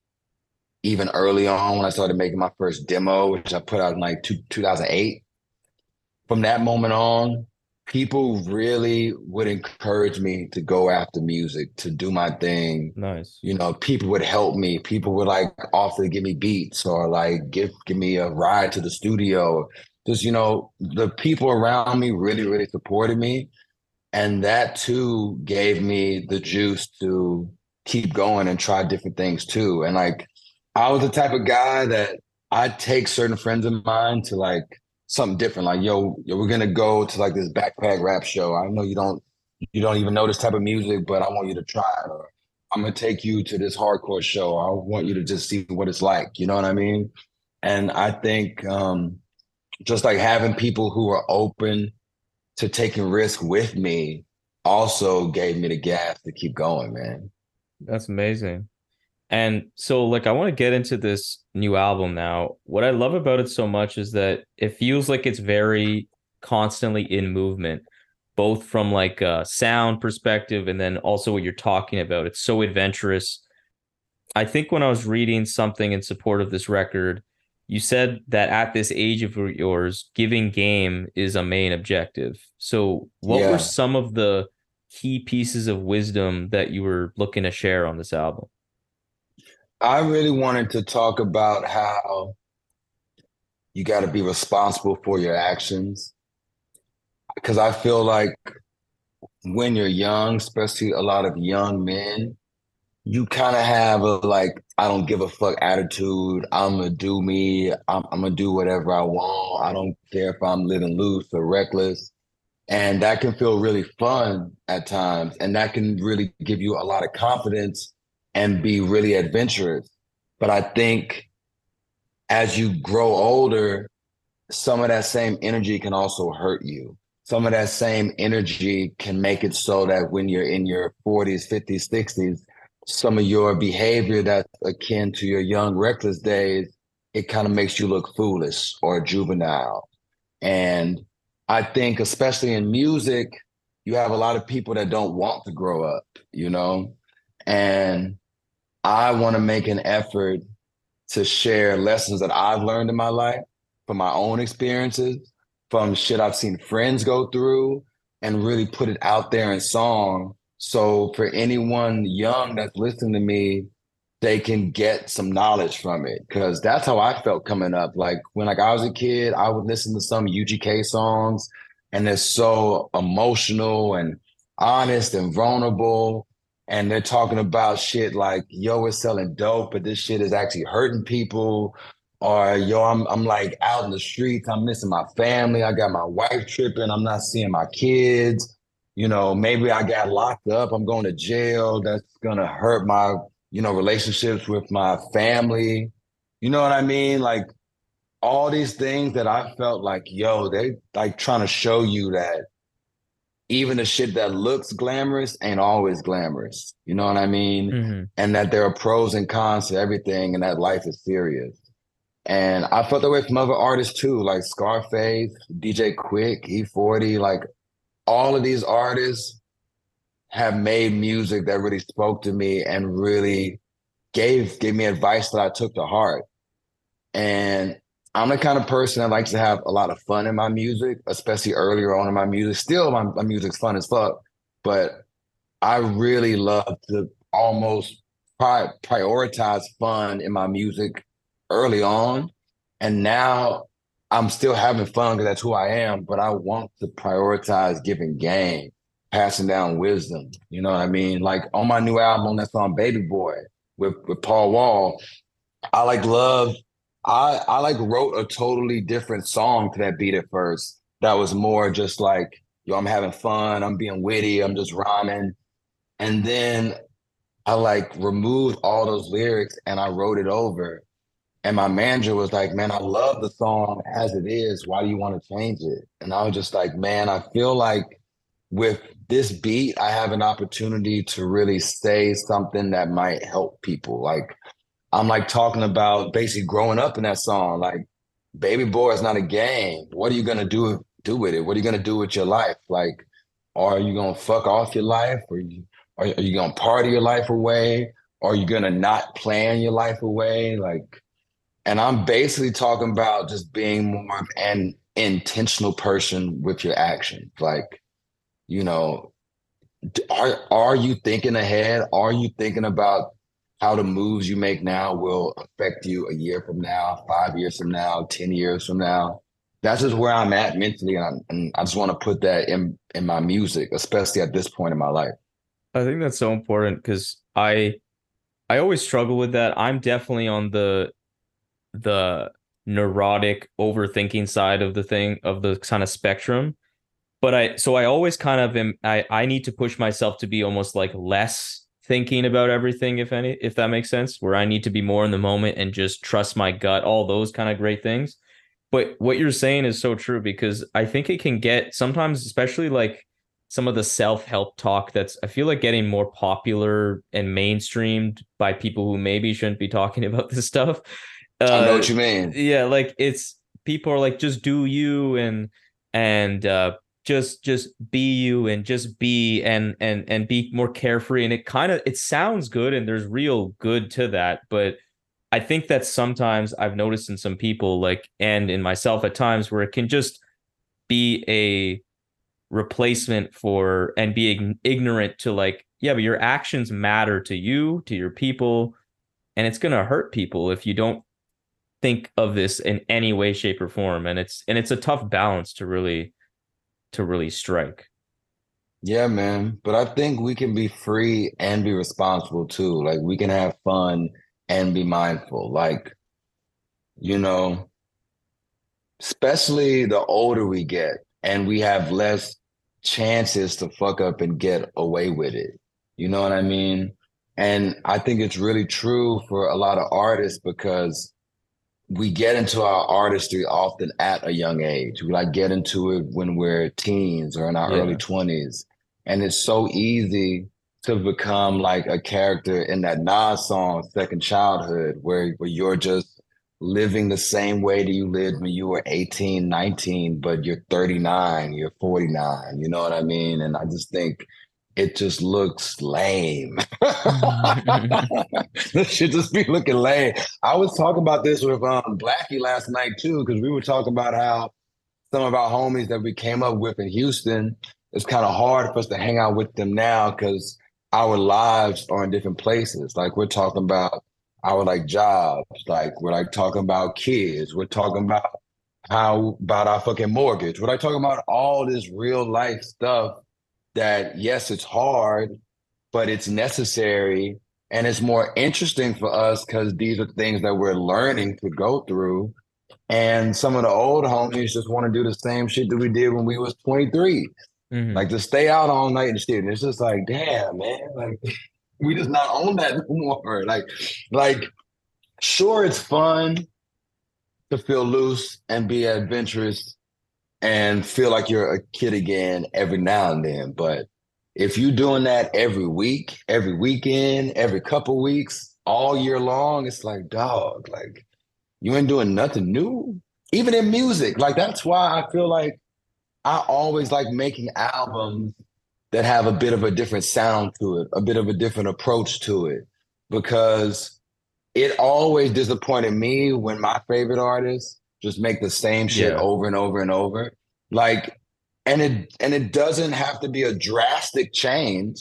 even early on when I started making my first demo, which I put out in like two, 2008, from that moment on, people really would encourage me to go after music, to do my thing. Nice. You know, people would help me. People would like offer to give me beats or like give give me a ride to the studio. Just, you know, the people around me really, really supported me. And that too gave me the juice to keep going and try different things too. And like I was the type of guy that I'd take certain friends of mine to like something different. Like, yo, yo, we're gonna go to like this backpack rap show. I know you don't you don't even know this type of music, but I want you to try it. Or I'm gonna take you to this hardcore show. I want you to just see what it's like. You know what I mean? And I think um, just like having people who are open to taking risk with me also gave me the gas to keep going, man. That's amazing. And so, like, I want to get into this new album now. What I love about it so much is that it feels like it's very constantly in movement, both from like a sound perspective and then also what you're talking about. It's so adventurous. I think when I was reading something in support of this record, you said that at this age of yours, giving game is a main objective. So, what Yeah. were some of the key pieces of wisdom that you were looking to share on this album? I really wanted to talk about how you got to be responsible for your actions. Because I feel like when you're young, especially a lot of young men, you kind of have a like, I don't give a fuck attitude. I'm gonna do me. I'm, I'm gonna do whatever I want. I don't care if I'm living loose or reckless. And that can feel really fun at times. And that can really give you a lot of confidence and be really adventurous. But I think as you grow older, some of that same energy can also hurt you. Some of that same energy can make it so that when you're in your 40s, 50s, 60s, some of your behavior that's akin to your young, reckless days, it kind of makes you look foolish or juvenile. And I think, especially in music, you have a lot of people that don't want to grow up, you know? And I want to make an effort to share lessons that I've learned in my life from my own experiences, from shit I've seen friends go through, and really put it out there in song. So for anyone young that's listening to me, they can get some knowledge from it. Cause that's how I felt coming up. Like when like I was a kid, I would listen to some UGK songs and they're so emotional and honest and vulnerable and they're talking about shit like yo we're selling dope but this shit is actually hurting people. Or yo I'm I'm like out in the streets. I'm missing my family. I got my wife tripping. I'm not seeing my kids. You know maybe I got locked up. I'm going to jail. That's gonna hurt my you know relationships with my family. You know what I mean? Like all these things that I felt like yo they like trying to show you that even the shit that looks glamorous ain't always glamorous. You know what I mean? Mhm. And that there are pros and cons to everything and that life is serious. And I felt that way from other artists too, like Scarface, DJ Quik, E40, like all of these artists have made music that really spoke to me and really gave gave me advice that I took to heart. And I'm the kind of person that likes to have a lot of fun in my music, especially earlier on in my music. Still, my, my music's fun as fuck, but I really love to almost pri- prioritize fun in my music early on. And now I'm still having fun because that's who I am, but I want to prioritize giving game, passing down wisdom. You know what I mean? Like on my new album, that's on Baby Boy with, with Paul Wall, I like love I I like wrote a totally different song to that beat at first. That was more just like, yo, I'm having fun, I'm being witty, I'm just rhyming. And then I like removed all those lyrics and I wrote it over. And my manager was like, Man, I love the song as it is. Why do you want to change it? And I was just like, Man, I feel like with this beat, I have an opportunity to really say something that might help people. Like I'm like talking about basically growing up in that song. Like, baby boy is not a game. What are you gonna do do with it? What are you gonna do with your life? Like, are you gonna fuck off your life, or you are, are you gonna party your life away? Or are you gonna not plan your life away? Like, and I'm basically talking about just being more an intentional person with your actions. Like, you know, are are you thinking ahead? Are you thinking about how the moves you make now will affect you a year from now, five years from now, 10 years from now. That's just where I'm at mentally. And, I'm, and I just want to put that in, in my music, especially at this point in my life. I think that's so important because I I always struggle with that. I'm definitely on the the neurotic overthinking side of the thing of the kind of spectrum. But I so I always kind of am I I need to push myself to be almost like less thinking about everything if any if that makes sense where i need to be more in the moment and just trust my gut all those kind of great things but what you're saying is so true because i think it can get sometimes especially like some of the self-help talk that's i feel like getting more popular and mainstreamed by people who maybe shouldn't be talking about this stuff I know Uh, what you mean. yeah like it's people are like just do you and and uh just just be you and just be and and and be more carefree. And it kind of it sounds good and there's real good to that but i think that sometimes i've noticed in some people like and in myself at times where it can just be a replacement for and be ignorant to like yeah but your actions matter to you to your people and it's going to hurt people if you don't think of this in any way shape or form. And it's and it's a tough balance to really to really strike Yeah, man. But I think we can be free and be responsible too. Like we can have fun and be mindful. Like, you know, especially the older we get and we have less chances to fuck up and get away with it. You know what I mean? And I think it's really true for a lot of artists because we get into our artistry often at a young age. We like get into it when we're teens or in our Yeah. early 20s. And it's so easy to become like a character in that Nas song, Second Childhood, where, where you're just living the same way that you lived when you were 18, 19, but you're 39, you're 49. You know what I mean? And I just think it just looks lame. this should just be looking lame. I was talking about this with um Blackie last night too, because we were talking about how some of our homies that we came up with in Houston, it's kind of hard for us to hang out with them now because our lives are in different places. Like we're talking about our like jobs, like we're like talking about kids, we're talking about how about our fucking mortgage, we're like talking about all this real life stuff that yes, it's hard, but it's necessary and it's more interesting for us because these are things that we're learning to go through. And some of the old homies just want to do the same shit that we did when we was 23. Mhm. Like to stay out all night and shit. And it's just like, damn, man, like we just not own that no more. Like, like, sure, it's fun to feel loose and be adventurous and feel like you're a kid again every now and then. But if you're doing that every week, every weekend, every couple weeks, all year long, it's like, dog, like you ain't doing nothing new. Even in music, like that's why I feel like I always like making albums that have a bit of a different sound to it, a bit of a different approach to it, because it always disappointed me when my favorite artists just make the same shit Yeah. over and over and over. Like, and it and it doesn't have to be a drastic change,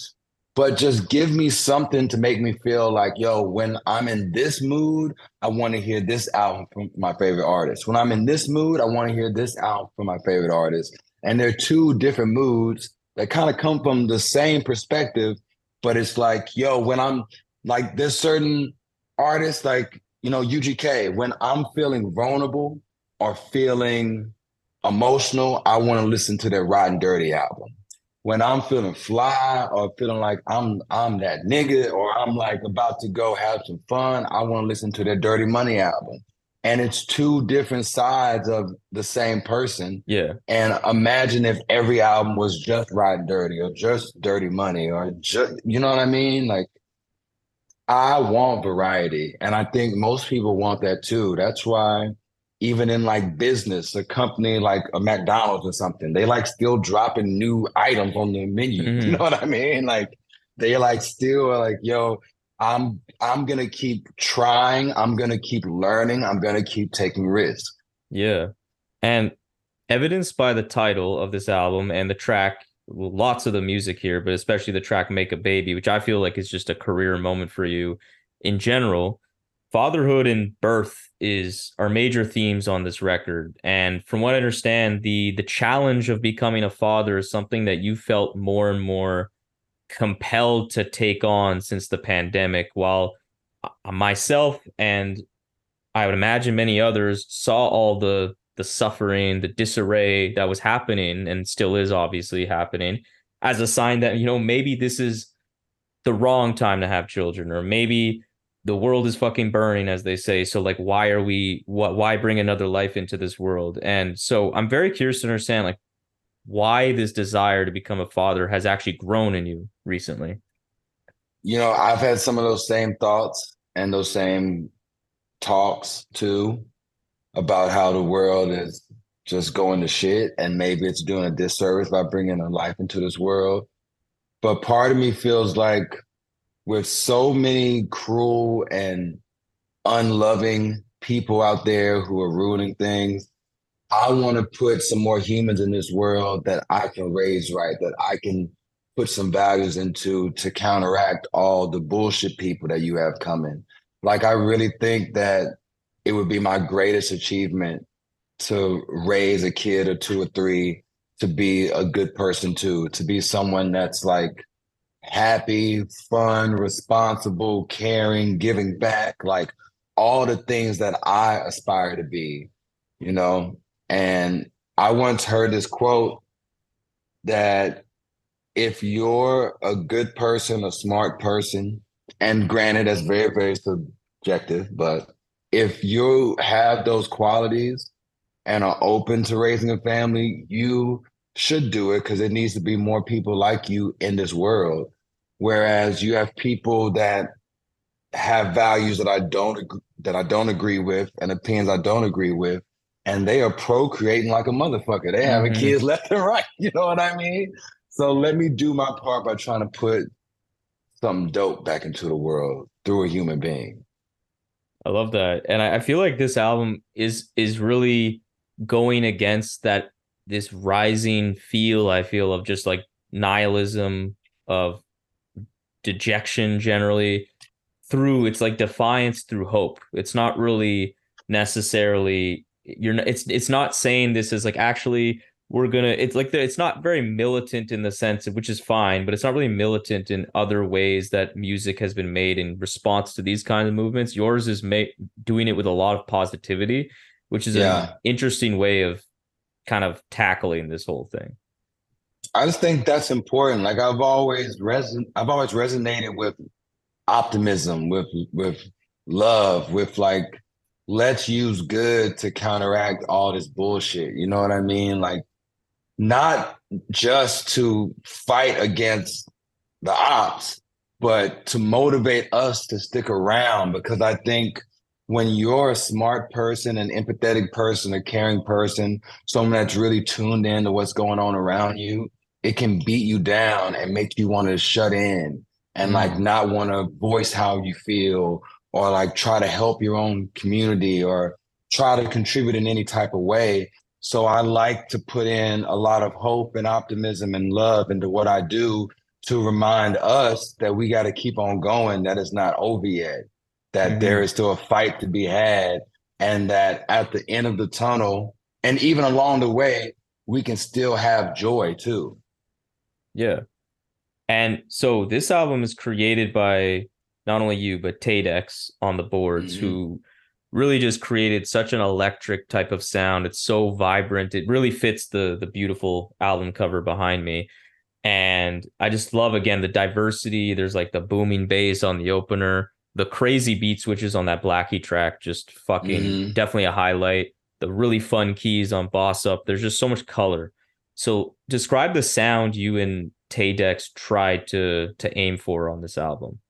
but just give me something to make me feel like, yo, when I'm in this mood, I want to hear this album from my favorite artist. When I'm in this mood, I want to hear this album from my favorite artist. And they're two different moods that kind of come from the same perspective, but it's like, yo, when I'm like, there's certain artists like, you know, UGK, when I'm feeling vulnerable or feeling emotional, I want to listen to their Riding Dirty album. When I'm feeling fly or feeling like I'm I'm that nigga or I'm like about to go have some fun, I want to listen to their Dirty Money album. And it's two different sides of the same person. yeah And imagine if every album was just Riding Dirty or just Dirty Money or just, you know what I mean? Like, I want variety. And I think most people want that too. That's why, even in like business, a company like a McDonald's or something, they like still dropping new items on the menu. You Mhm. know what I mean? Like, they like still like, yo, I'm I'm gonna keep trying. I'm gonna keep learning. I'm gonna keep taking risks. Yeah. And evidenced by the title of this album and the track, lots of the music here, but especially the track Make a Baby, which I feel like is just a career moment for you in general. Fatherhood and birth is are major themes on this record. And from what I understand, the the challenge of becoming a father is something that you felt more and more compelled to take on since the pandemic, while uh, myself and I would imagine many others saw all the the suffering, the disarray that was happening and still is obviously happening as a sign that you know maybe this is the wrong time to have children or maybe the world is fucking burning as they say. So like why are we what why bring another life into this world? And so i'm very curious to understand like why this desire to become a father has actually grown in you recently. You know, I've had some of those same thoughts and those same talks too about how the world is just going to shit and maybe it's doing a disservice by bringing a life into this world. But part of me feels like with so many cruel and unloving people out there who are ruining things, I want to put some more humans in this world that I can raise right, that I can put some values into to counteract all the bullshit people that you have coming. Like, I really think that it would be my greatest achievement to raise a kid or two or three to be a good person too, to be someone that's like happy, fun, responsible, caring, giving back, like all the things that I aspire to be, you know? And I once heard this quote that if you're a good person, a smart person, and granted, that's very, very subjective, but if you have those qualities and are open to raising a family, you should do it because it needs to be more people like you in this world. Whereas you have people that have values that I don't that I don't agree with and opinions I don't agree with, and they are procreating like a motherfucker. They having Mhm. kids left and right. You know what I mean? So let me do my part by trying to put something dope back into the world through a human being. I love that. And I, I feel like this album is is really going against that this rising feel I feel of just like nihilism of dejection generally through it's like defiance through hope. It's not really necessarily you're not, it's it's not saying this is like actually we're gonna it's like the, it's not very militant in the sense of, which is fine but it's not really militant in other ways that music has been made in response to these kinds of movements yours is made doing it with a lot of positivity which is Yeah. an interesting way of kind of tackling this whole thing I just think that's important. Like I've always reson I've always resonated with optimism, with with love, with like let's use good to counteract all this bullshit. You know what I mean? Like not just to fight against the ops, but to motivate us to stick around because I think when you're a smart person, an empathetic person, a caring person, someone that's really tuned in to what's going on around you, it can beat you down and make you want to shut in and like not want to voice how you feel or like try to help your own community or try to contribute in any type of way. So I like to put in a lot of hope and optimism and love into what I do to remind us that we got to keep on going, that it's not over yet, that Mhm. there is still a fight to be had, and that at the end of the tunnel, and even along the way, we can still have joy too. Yeah. And so this album is created by not only you, but Taydex on the boards, Mhm. who really just created such an electric type of sound. It's so vibrant. It really fits the the beautiful album cover behind me. And I just love again the diversity. There's like the booming bass on the opener, the crazy beat switches on that Blackie track, just fucking Mhm. definitely a highlight. The really fun keys on Boss Up. There's just so much color. So describe the sound you and Taydex tried to to aim for on this album.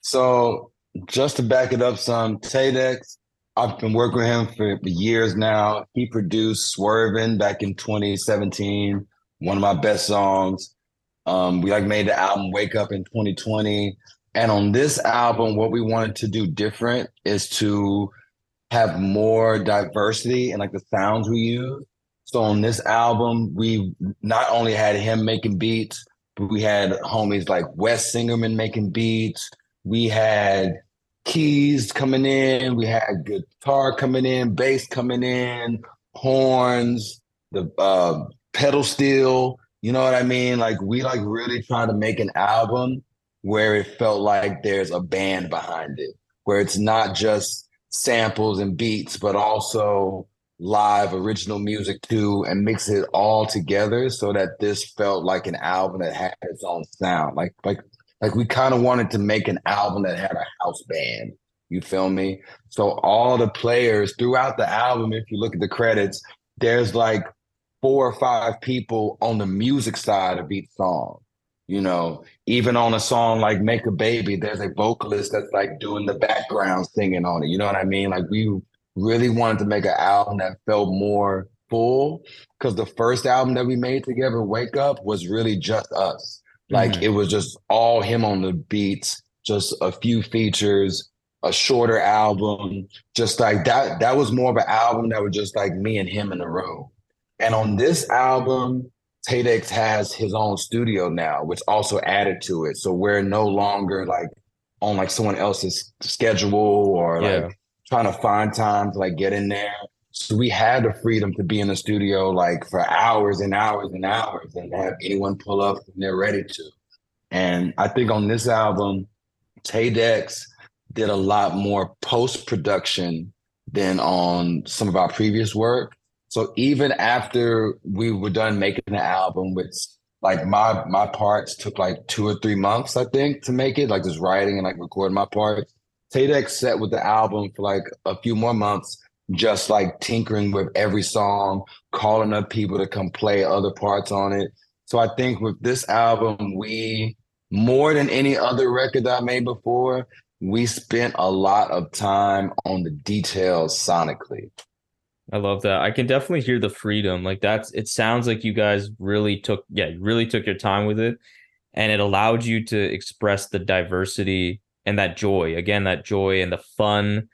So just to back it up some, Taydex, I've been working with him for years now. He produced Swervin' back in 2017, one of my best songs. Um, we like made the album Wake Up in 2020. And on this album, what we wanted to do different is to have more diversity in like the sounds we use. So on this album, we not only had him making beats, but we had homies like Wes Singerman making beats. We had keys coming in, we had guitar coming in, bass coming in, horns, the uh, pedal steel. You know what I mean? Like we like really trying to make an album where it felt like there's a band behind it, where it's not just samples and beats, but also live original music too, and mix it all together so that this felt like an album that had its own sound. Like like Like we kind of wanted to make an album that had a house band. You feel me? So all the players throughout the album, if you look at the credits, there's like four or five people on the music side of each song. You know, even on a song like Make a Baby, there's a vocalist that's like doing the background singing on it. You know what I mean? Like we really wanted to make an album that felt more full because the first album that we made together, Wake Up, was really just us. Like Mhm. it was just all him on the beats, just a few features, a shorter album, just like that. That was more of an album that was just like me and him in a row. And on this album, Taydex has his own studio now, which also added to it. So we're no longer like on like someone else's schedule or Yeah. like trying to find time to like get in there. So we had the freedom to be in the studio like for hours and hours and hours and have anyone pull up when they're ready to. And I think on this album, Taydex did a lot more post production than on some of our previous work. So even after we were done making the album, which like my my parts took like two or three months, I think, to make it, like just writing and like recording my parts. Taydex sat with the album for like a few more months, just like tinkering with every song, calling up people to come play other parts on it. So I think with this album, we more than any other record that I made before, we spent a lot of time on the details sonically. I love that. I can definitely hear the freedom. Like that's it sounds like you guys really took yeah, really took your time with it and it allowed you to express the diversity and that joy. Again, that joy and the fun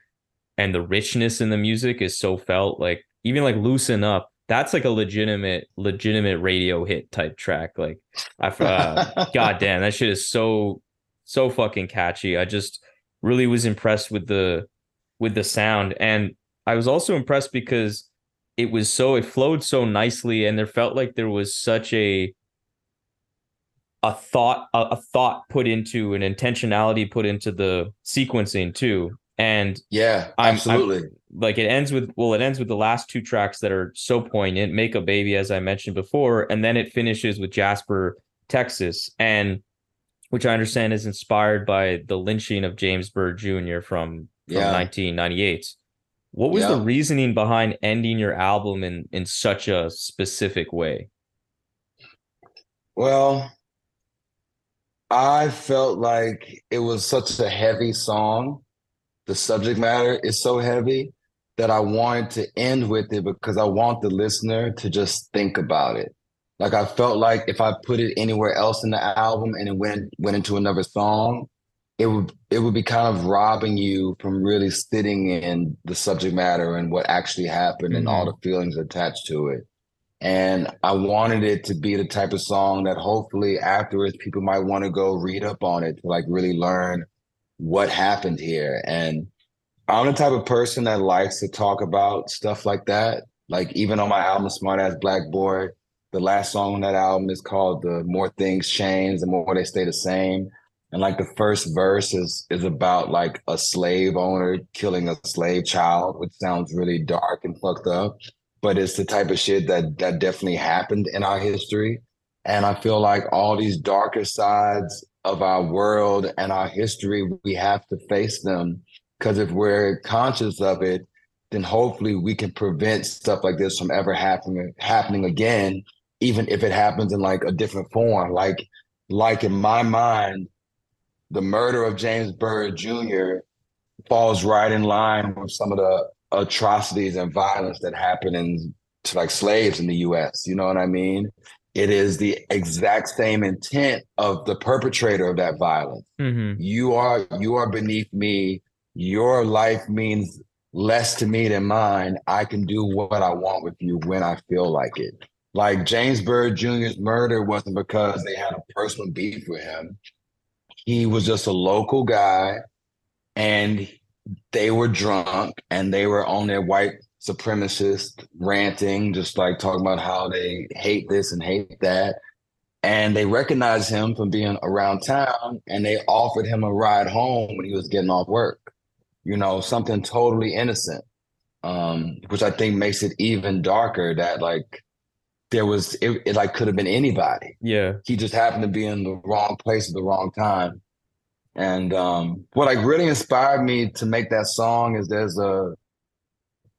and the richness in the music is so felt like even like loosen up. That's like a legitimate legitimate radio hit type track like I uh, god damn that shit is so so fucking catchy. I just really was impressed with the with the sound and I was also impressed because it was so it flowed so nicely and there felt like there was such a a thought a, a thought put into an intentionality put into the sequencing too. And Yeah, I'm- I'm- absolutely. like it ends with well it ends with the last two tracks that are so poignant make a baby as i mentioned before and then it finishes with jasper texas. And which i understand is inspired by the lynching of james byrd jr from, from Yeah. 1998 what was the reasoning behind ending your album in in such a specific way? Well, I felt like it was such a heavy song. The subject matter is so heavy that I wanted to end with it because I want the listener to just think about it. Like I felt like if I put it anywhere else in the album and it went went into another song, it would it would be kind of robbing you from really sitting in the subject matter and what actually happened and all mm-hmm. the feelings attached to it. And I wanted it to be the type of song that hopefully afterwards people might want to go read up on it to like really learn what happened here. And I'm the type of person that likes to talk about stuff like that. Like even on my album, Smart Ass Blackboard, the last song on that album is called The More Things Change, the more they stay the same. And like the first verse is is about like a slave owner killing a slave child, which sounds really dark and fucked up. But it's the type of shit that that definitely happened in our history. And I feel like all these darker sides of our world and our history, we have to face them. Because if we're conscious of it, then hopefully we can prevent stuff like this from ever happening happening again, even if it happens in like a different form. Like, like in my mind, the murder of James Byrd Jr. falls right in line with some of the atrocities and violence that happen in to like slaves in the US. You know what I mean? It is the exact same intent of the perpetrator of that violence. mm-hmm. You are you are beneath me. Your life means less to me than mine. I can do what I want with you when I feel like it. Like James Byrd Jr.'s murder wasn't because they had a personal beef with him. He was just a local guy and they were drunk and they were on their white supremacist ranting, just like talking about how they hate this and hate that. And they recognized him from being around town and they offered him a ride home when he was getting off work. You know, something totally innocent. Um, which I think makes it even darker that like there was it, it like could have been anybody. Yeah. He just happened to be in the wrong place at the wrong time. And um, what like really inspired me to make that song is there's a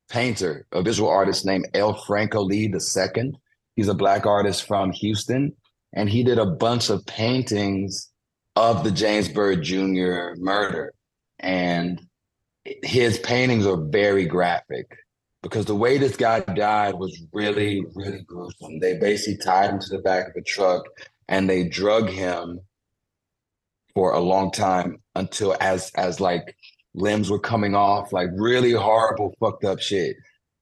painter, a visual artist named El Franco Lee II. He's a black artist from Houston, and he did a bunch of paintings of the James Byrd Jr. murder. And his paintings are very graphic because the way this guy died was really, really gruesome. They basically tied him to the back of a truck and they drug him for a long time until as as like limbs were coming off, like really horrible, fucked up shit.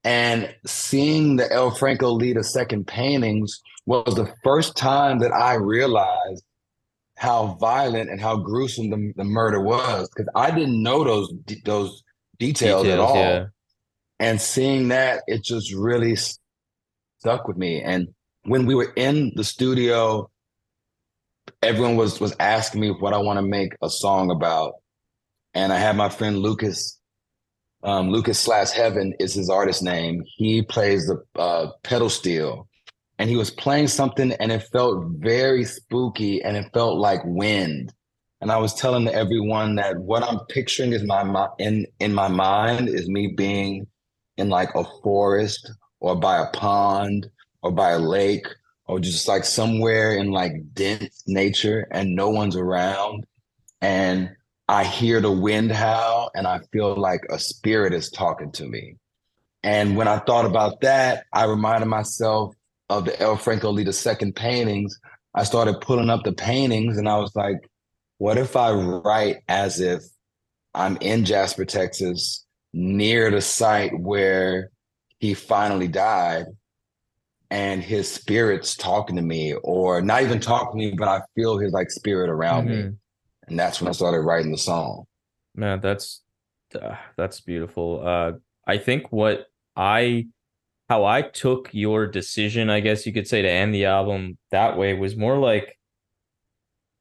And seeing the El Franco Lee second paintings was the first time that I realized how violent and how gruesome the, the murder was because I didn't know those those details, at all. yeah. And seeing that, it just really stuck with me. And when we were in the studio, everyone was was asking me what I want to make a song about. And I had my friend Lucas, um, Lucas Slash Heaven is his artist name. He plays the uh, pedal steel, and he was playing something, and it felt very spooky, and it felt like wind. And I was telling everyone that what I'm picturing is my mi- in in my mind is me being in like a forest or by a pond or by a lake or just like somewhere in like dense nature and no one's around and I hear the wind howl and I feel like a spirit is talking to me. And when I thought about that, I reminded myself of the El Franco Lee II paintings. I started pulling up the paintings and I was like, what if I write as if I'm in Jasper, Texas, near the site where he finally died, and his spirit's talking to me, or not even talking to me, but I feel his like spirit around me. Mhm. And that's when I started writing the song. Man, that's uh, that's beautiful. Uh, I think what I how I took your decision, I guess you could say, to end the album that way was more like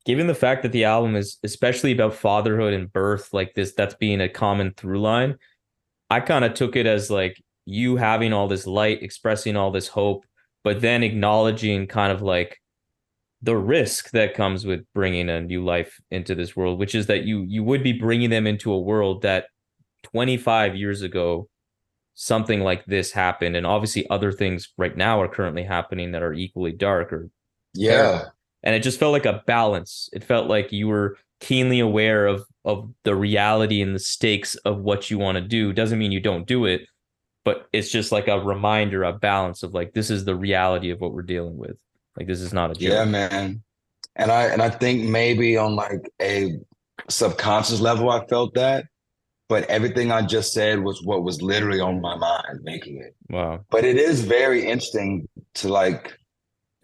given the fact that the album is especially about fatherhood and birth, like this, that's being a common through line. I kind of took it as like you having all this light, expressing all this hope, but then acknowledging kind of like the risk that comes with bringing a new life into this world, which is that you you would be bringing them into a world that 25 years ago something like this happened. And obviously other things right now are currently happening that are equally dark or Yeah. and it just felt like a balance. It felt like you were keenly aware of of the reality and the stakes of what you want to do. Doesn't mean you don't do it but it's just like a reminder a balance of like this is the reality of what we're dealing with like this is not a joke Yeah, man. And I and I think maybe on like a subconscious level I felt that, but everything I just said was what was literally on my mind making it. wow But it is very interesting to like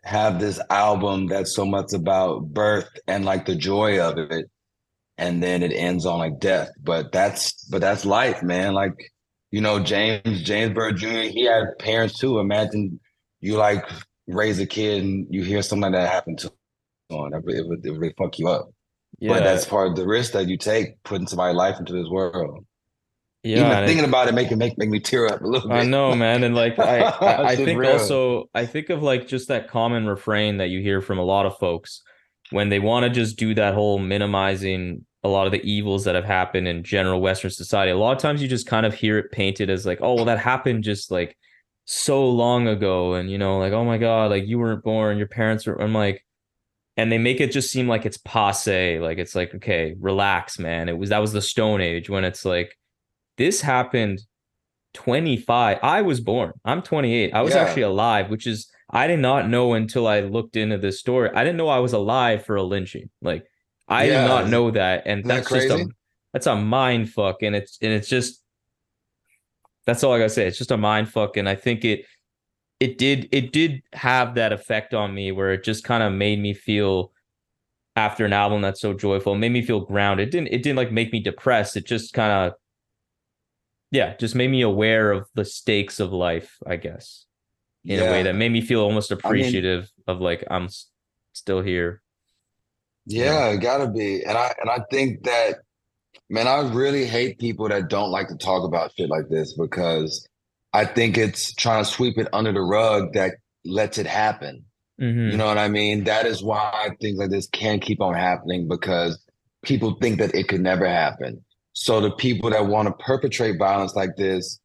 have this album that's so much about birth and like the joy of it and then it ends on like death. But that's but that's life, man. Like, you know, James James Byrd Jr., he had parents too. Imagine you like raise a kid and you hear something like that happen to him. It would, it would, it would really fuck you up. yeah But that's part of the risk that you take putting somebody's life into this world. yeah Even and it- thinking about it make it make, make me tear up a little bit. I know, man, and like I, I, I think real. also I think of like just that common refrain that you hear from a lot of folks when they want to just do that whole minimizing a lot of the evils that have happened in general Western society. A lot of times you just kind of hear it painted as like, oh, well, that happened just like so long ago, and you know, like, oh my god, like you weren't born, your parents were. I'm like, and they make it just seem like it's passe, like it's like, okay, relax, man. It was that was the Stone Age when it's like this happened 25 i was born i'm 28 i was Yeah. actually alive which is i did not know until i looked into this story i didn't know i was alive for a lynching like i Yeah. did not know that and Isn't that that's just a that's a mind fuck and it's and it's just that's all i gotta say it's just a mind fuck and i think it it did it did have that effect on me where it just kind of made me feel after an album that's so joyful made me feel grounded. It didn't it didn't like make me depressed it just kind of yeah just made me aware of the stakes of life i guess in a way that made me feel almost appreciative of like i'm still here Yeah, it gotta be. And I and I think that, man, I really hate people that don't like to talk about shit like this because I think it's trying to sweep it under the rug that lets it happen. Mhm. You know what I mean? That is why things like this can keep on happening because people think that it could never happen. So the people that want to perpetrate violence like this,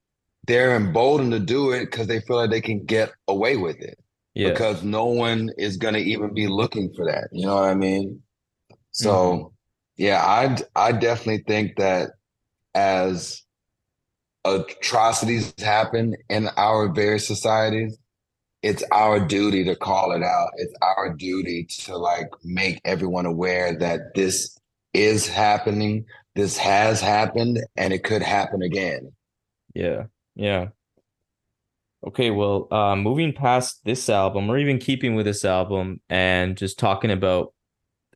they're emboldened to do it because they feel like they can get away with it yeah. because no one is going to even be looking for that. You know what I mean? So, Mm-hmm. yeah, I I definitely think that as atrocities happen in our various societies, it's our duty to call it out. It's our duty to like make everyone aware that this is happening, this has happened, and it could happen again. Yeah, yeah. Okay, well, uh, moving past this album, or even keeping with this album, and just talking about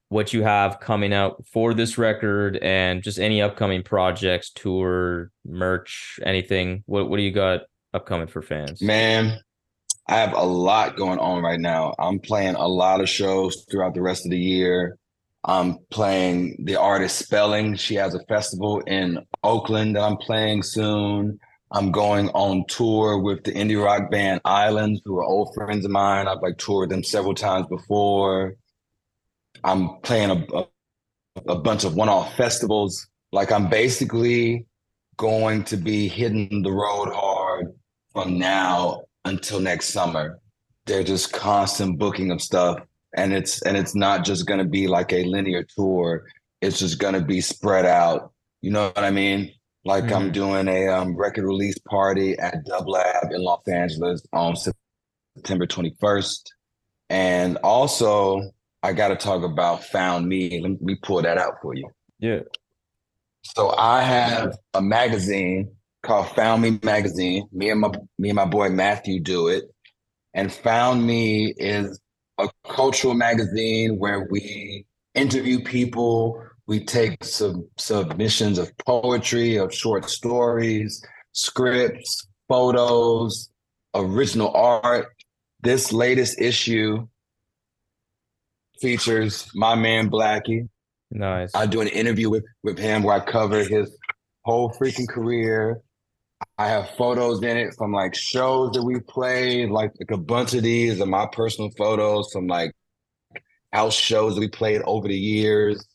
what you have coming out for this record, and just any upcoming projects, tour, merch, anything. What what do you got upcoming for fans? Man, I have a lot going on right now. I'm playing a lot of shows throughout the rest of the year. I'm playing the artist Spellling. She has a festival in Oakland that I'm playing soon. I'm going on tour with the indie rock band Islands, who are old friends of mine. I've like toured them several times before. I'm playing a, a, a bunch of one-off festivals. Like I'm basically going to be hitting the road hard from now until next summer. They're just constant booking of stuff. And it's and it's not just gonna be like a linear tour. It's just gonna be spread out. You know what I mean? Like I'm Mhm. doing a um, record release party at Dub Lab in Los Angeles on September 21st. And also, I got to talk about Found Me. Let me pull that out for you. Yeah. So I have a magazine called Found Me Magazine. Me and my me and my boy Matthew do it. And Found Me is a cultural magazine where we interview people, we take some submissions of poetry, of short stories, scripts, photos, original art. This latest issue features my man Blackie. Nice. I do an interview with with him where I cover his whole freaking career. I have photos in it from like shows that we played, like, like a bunch of these are my personal photos from like house shows that we played over the years.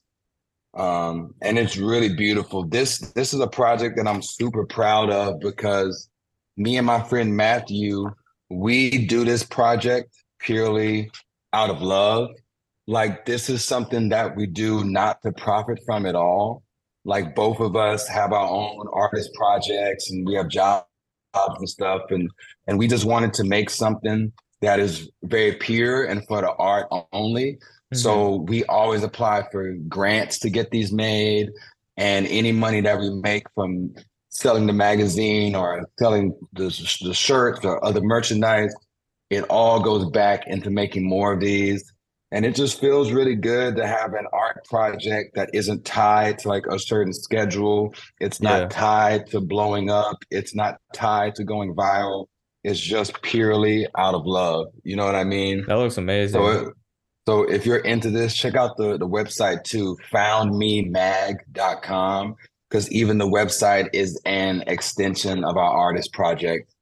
Um, and it's really beautiful. This this is a project that I'm super proud of because me and my friend Matthew, we do this project purely out of love. Like this is something that we do not to profit from at all. Like both of us have our own artist projects and we have jobs and stuff and and we just wanted to make something that is very pure and for the art only. So mm-hmm. we always apply for grants to get these made, and any money that we make from selling the magazine or selling the, the shirts or other merchandise, it all goes back into making more of these. And it just feels really good to have an art project that isn't tied to like a certain schedule. It's not Yeah. tied to blowing up. It's not tied to going viral. It's just purely out of love. You know what I mean? that looks amazing. So, it- so if you're into this, check out the, the website too, foundmemag.com, because even the website is an extension of our artist project.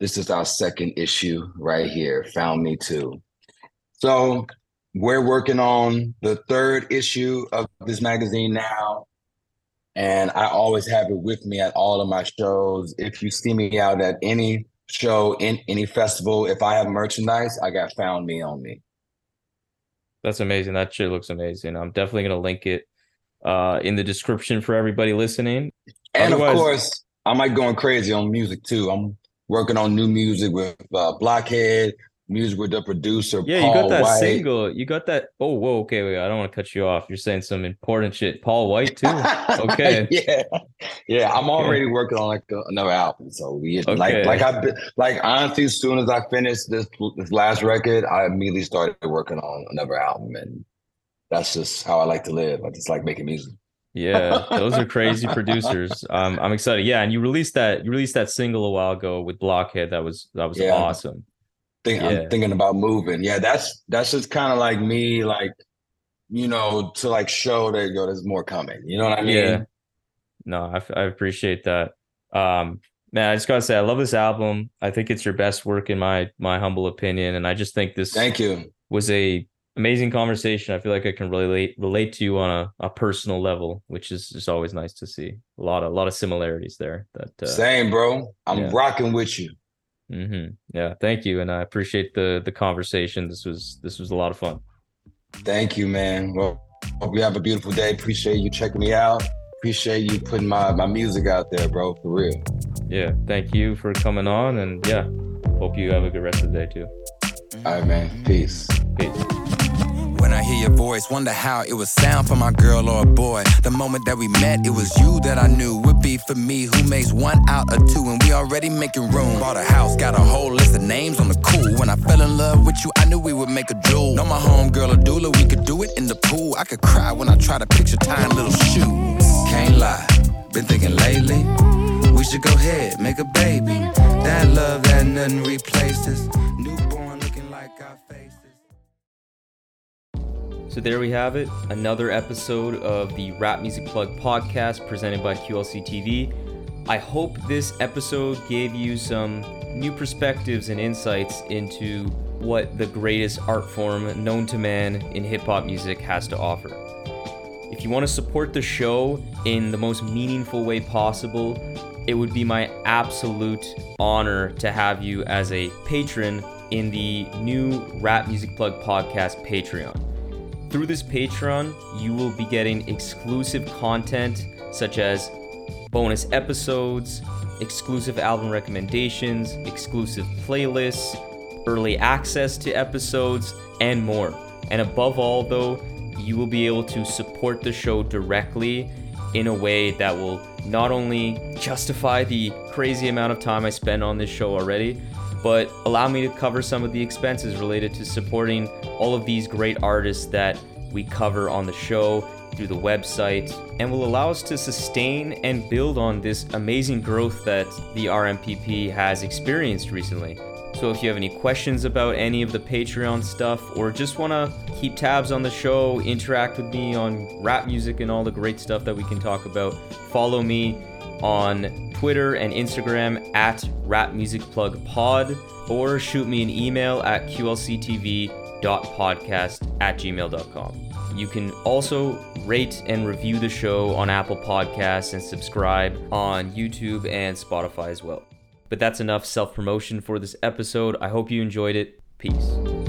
This is our second issue right here, Found Me Too. So we're working on the third issue of this magazine now. And I always have it with me at all of my shows. If you see me out at any show, in any festival, if I have merchandise, I got Found Me on me. That's amazing. That shit looks amazing. I'm definitely gonna link it uh in the description for everybody listening. And Otherwise- of course, I'm like going crazy on music too. I'm working on new music with uh, Blockhead, music with the producer Yeah, Paul you got that White. single. You got that. Oh, whoa. Okay, wait. I don't want to cut you off. You're saying some important shit. Paul White too. Okay. yeah, yeah. I'm already working on like another album. So we Okay. like like I like honestly, as soon as I finished this this last record, I immediately started working on another album, and that's just how I like to live. I just like making music. Yeah, those are crazy producers. Um, I'm excited. Yeah, and you released that. You released that single a while ago with Blockhead. That was that was Yeah. awesome. Think Yeah. I'm thinking about moving. Yeah, that's that's just kind of like me, like you know, to like show that yo, there's more coming. You know what I mean? Yeah. No, I appreciate that. Um, Man, I just gotta say, I love this album. I think it's your best work in my my humble opinion, and I just think this Thank you. was a amazing conversation. I feel like I can relate relate to you on a, a personal level, which is just always nice to see. A lot of a lot of similarities there. That uh, Same, bro. I'm yeah. rocking with you. Hmm Yeah, thank you, and I appreciate the the conversation. This was this was a lot of fun. Thank you, man. Well, hope you have a beautiful day. Appreciate you checking me out. Appreciate you putting my, my music out there, bro. For real. Yeah, thank you for coming on, and yeah, hope you have a good rest of the day too. All right, man. Peace. Peace. I hear your voice, wonder how it would sound for my girl or a boy. The moment that we met, it was you that I knew would be for me. Who makes one out of two, and we already making room. Bought a house, got a whole list of names on the cool. When I fell in love with you, I knew we would make a jewel. Know my homegirl a doula, we could do it in the pool. I could cry when I try to picture tying little shoes. Can't lie, been thinking lately. We should go ahead, make a baby. That love that nothing replaces. Newborn looking like our faces. So there we have it, another episode of the Rap Music Plug podcast presented by QLC TV. I hope this episode gave you some new perspectives and insights into what the greatest art form known to man in hip hop music has to offer. If you want to support the show in the most meaningful way possible, it would be my absolute honor to have you as a patron in the new Rap Music Plug podcast Patreon. Through this Patreon, you will be getting exclusive content such as bonus episodes, exclusive album recommendations, exclusive playlists, early access to episodes, and more. And above all, though, you will be able to support the show directly in a way that will not only justify the crazy amount of time I spend on this show already, but allow me to cover some of the expenses related to supporting all of these great artists that we cover on the show through the website and will allow us to sustain and build on this amazing growth that the RMPP has experienced recently. So if you have any questions about any of the Patreon stuff or just want to keep tabs on the show, interact with me on rap music and all the great stuff that we can talk about, follow me on Twitter and Instagram at rapmusicplugpod or shoot me an email at qlctv.podcast at gmail.com. You can also rate and review the show on Apple Podcasts and subscribe on YouTube and Spotify as well. But that's enough self promotion for this episode. I hope you enjoyed it. Peace.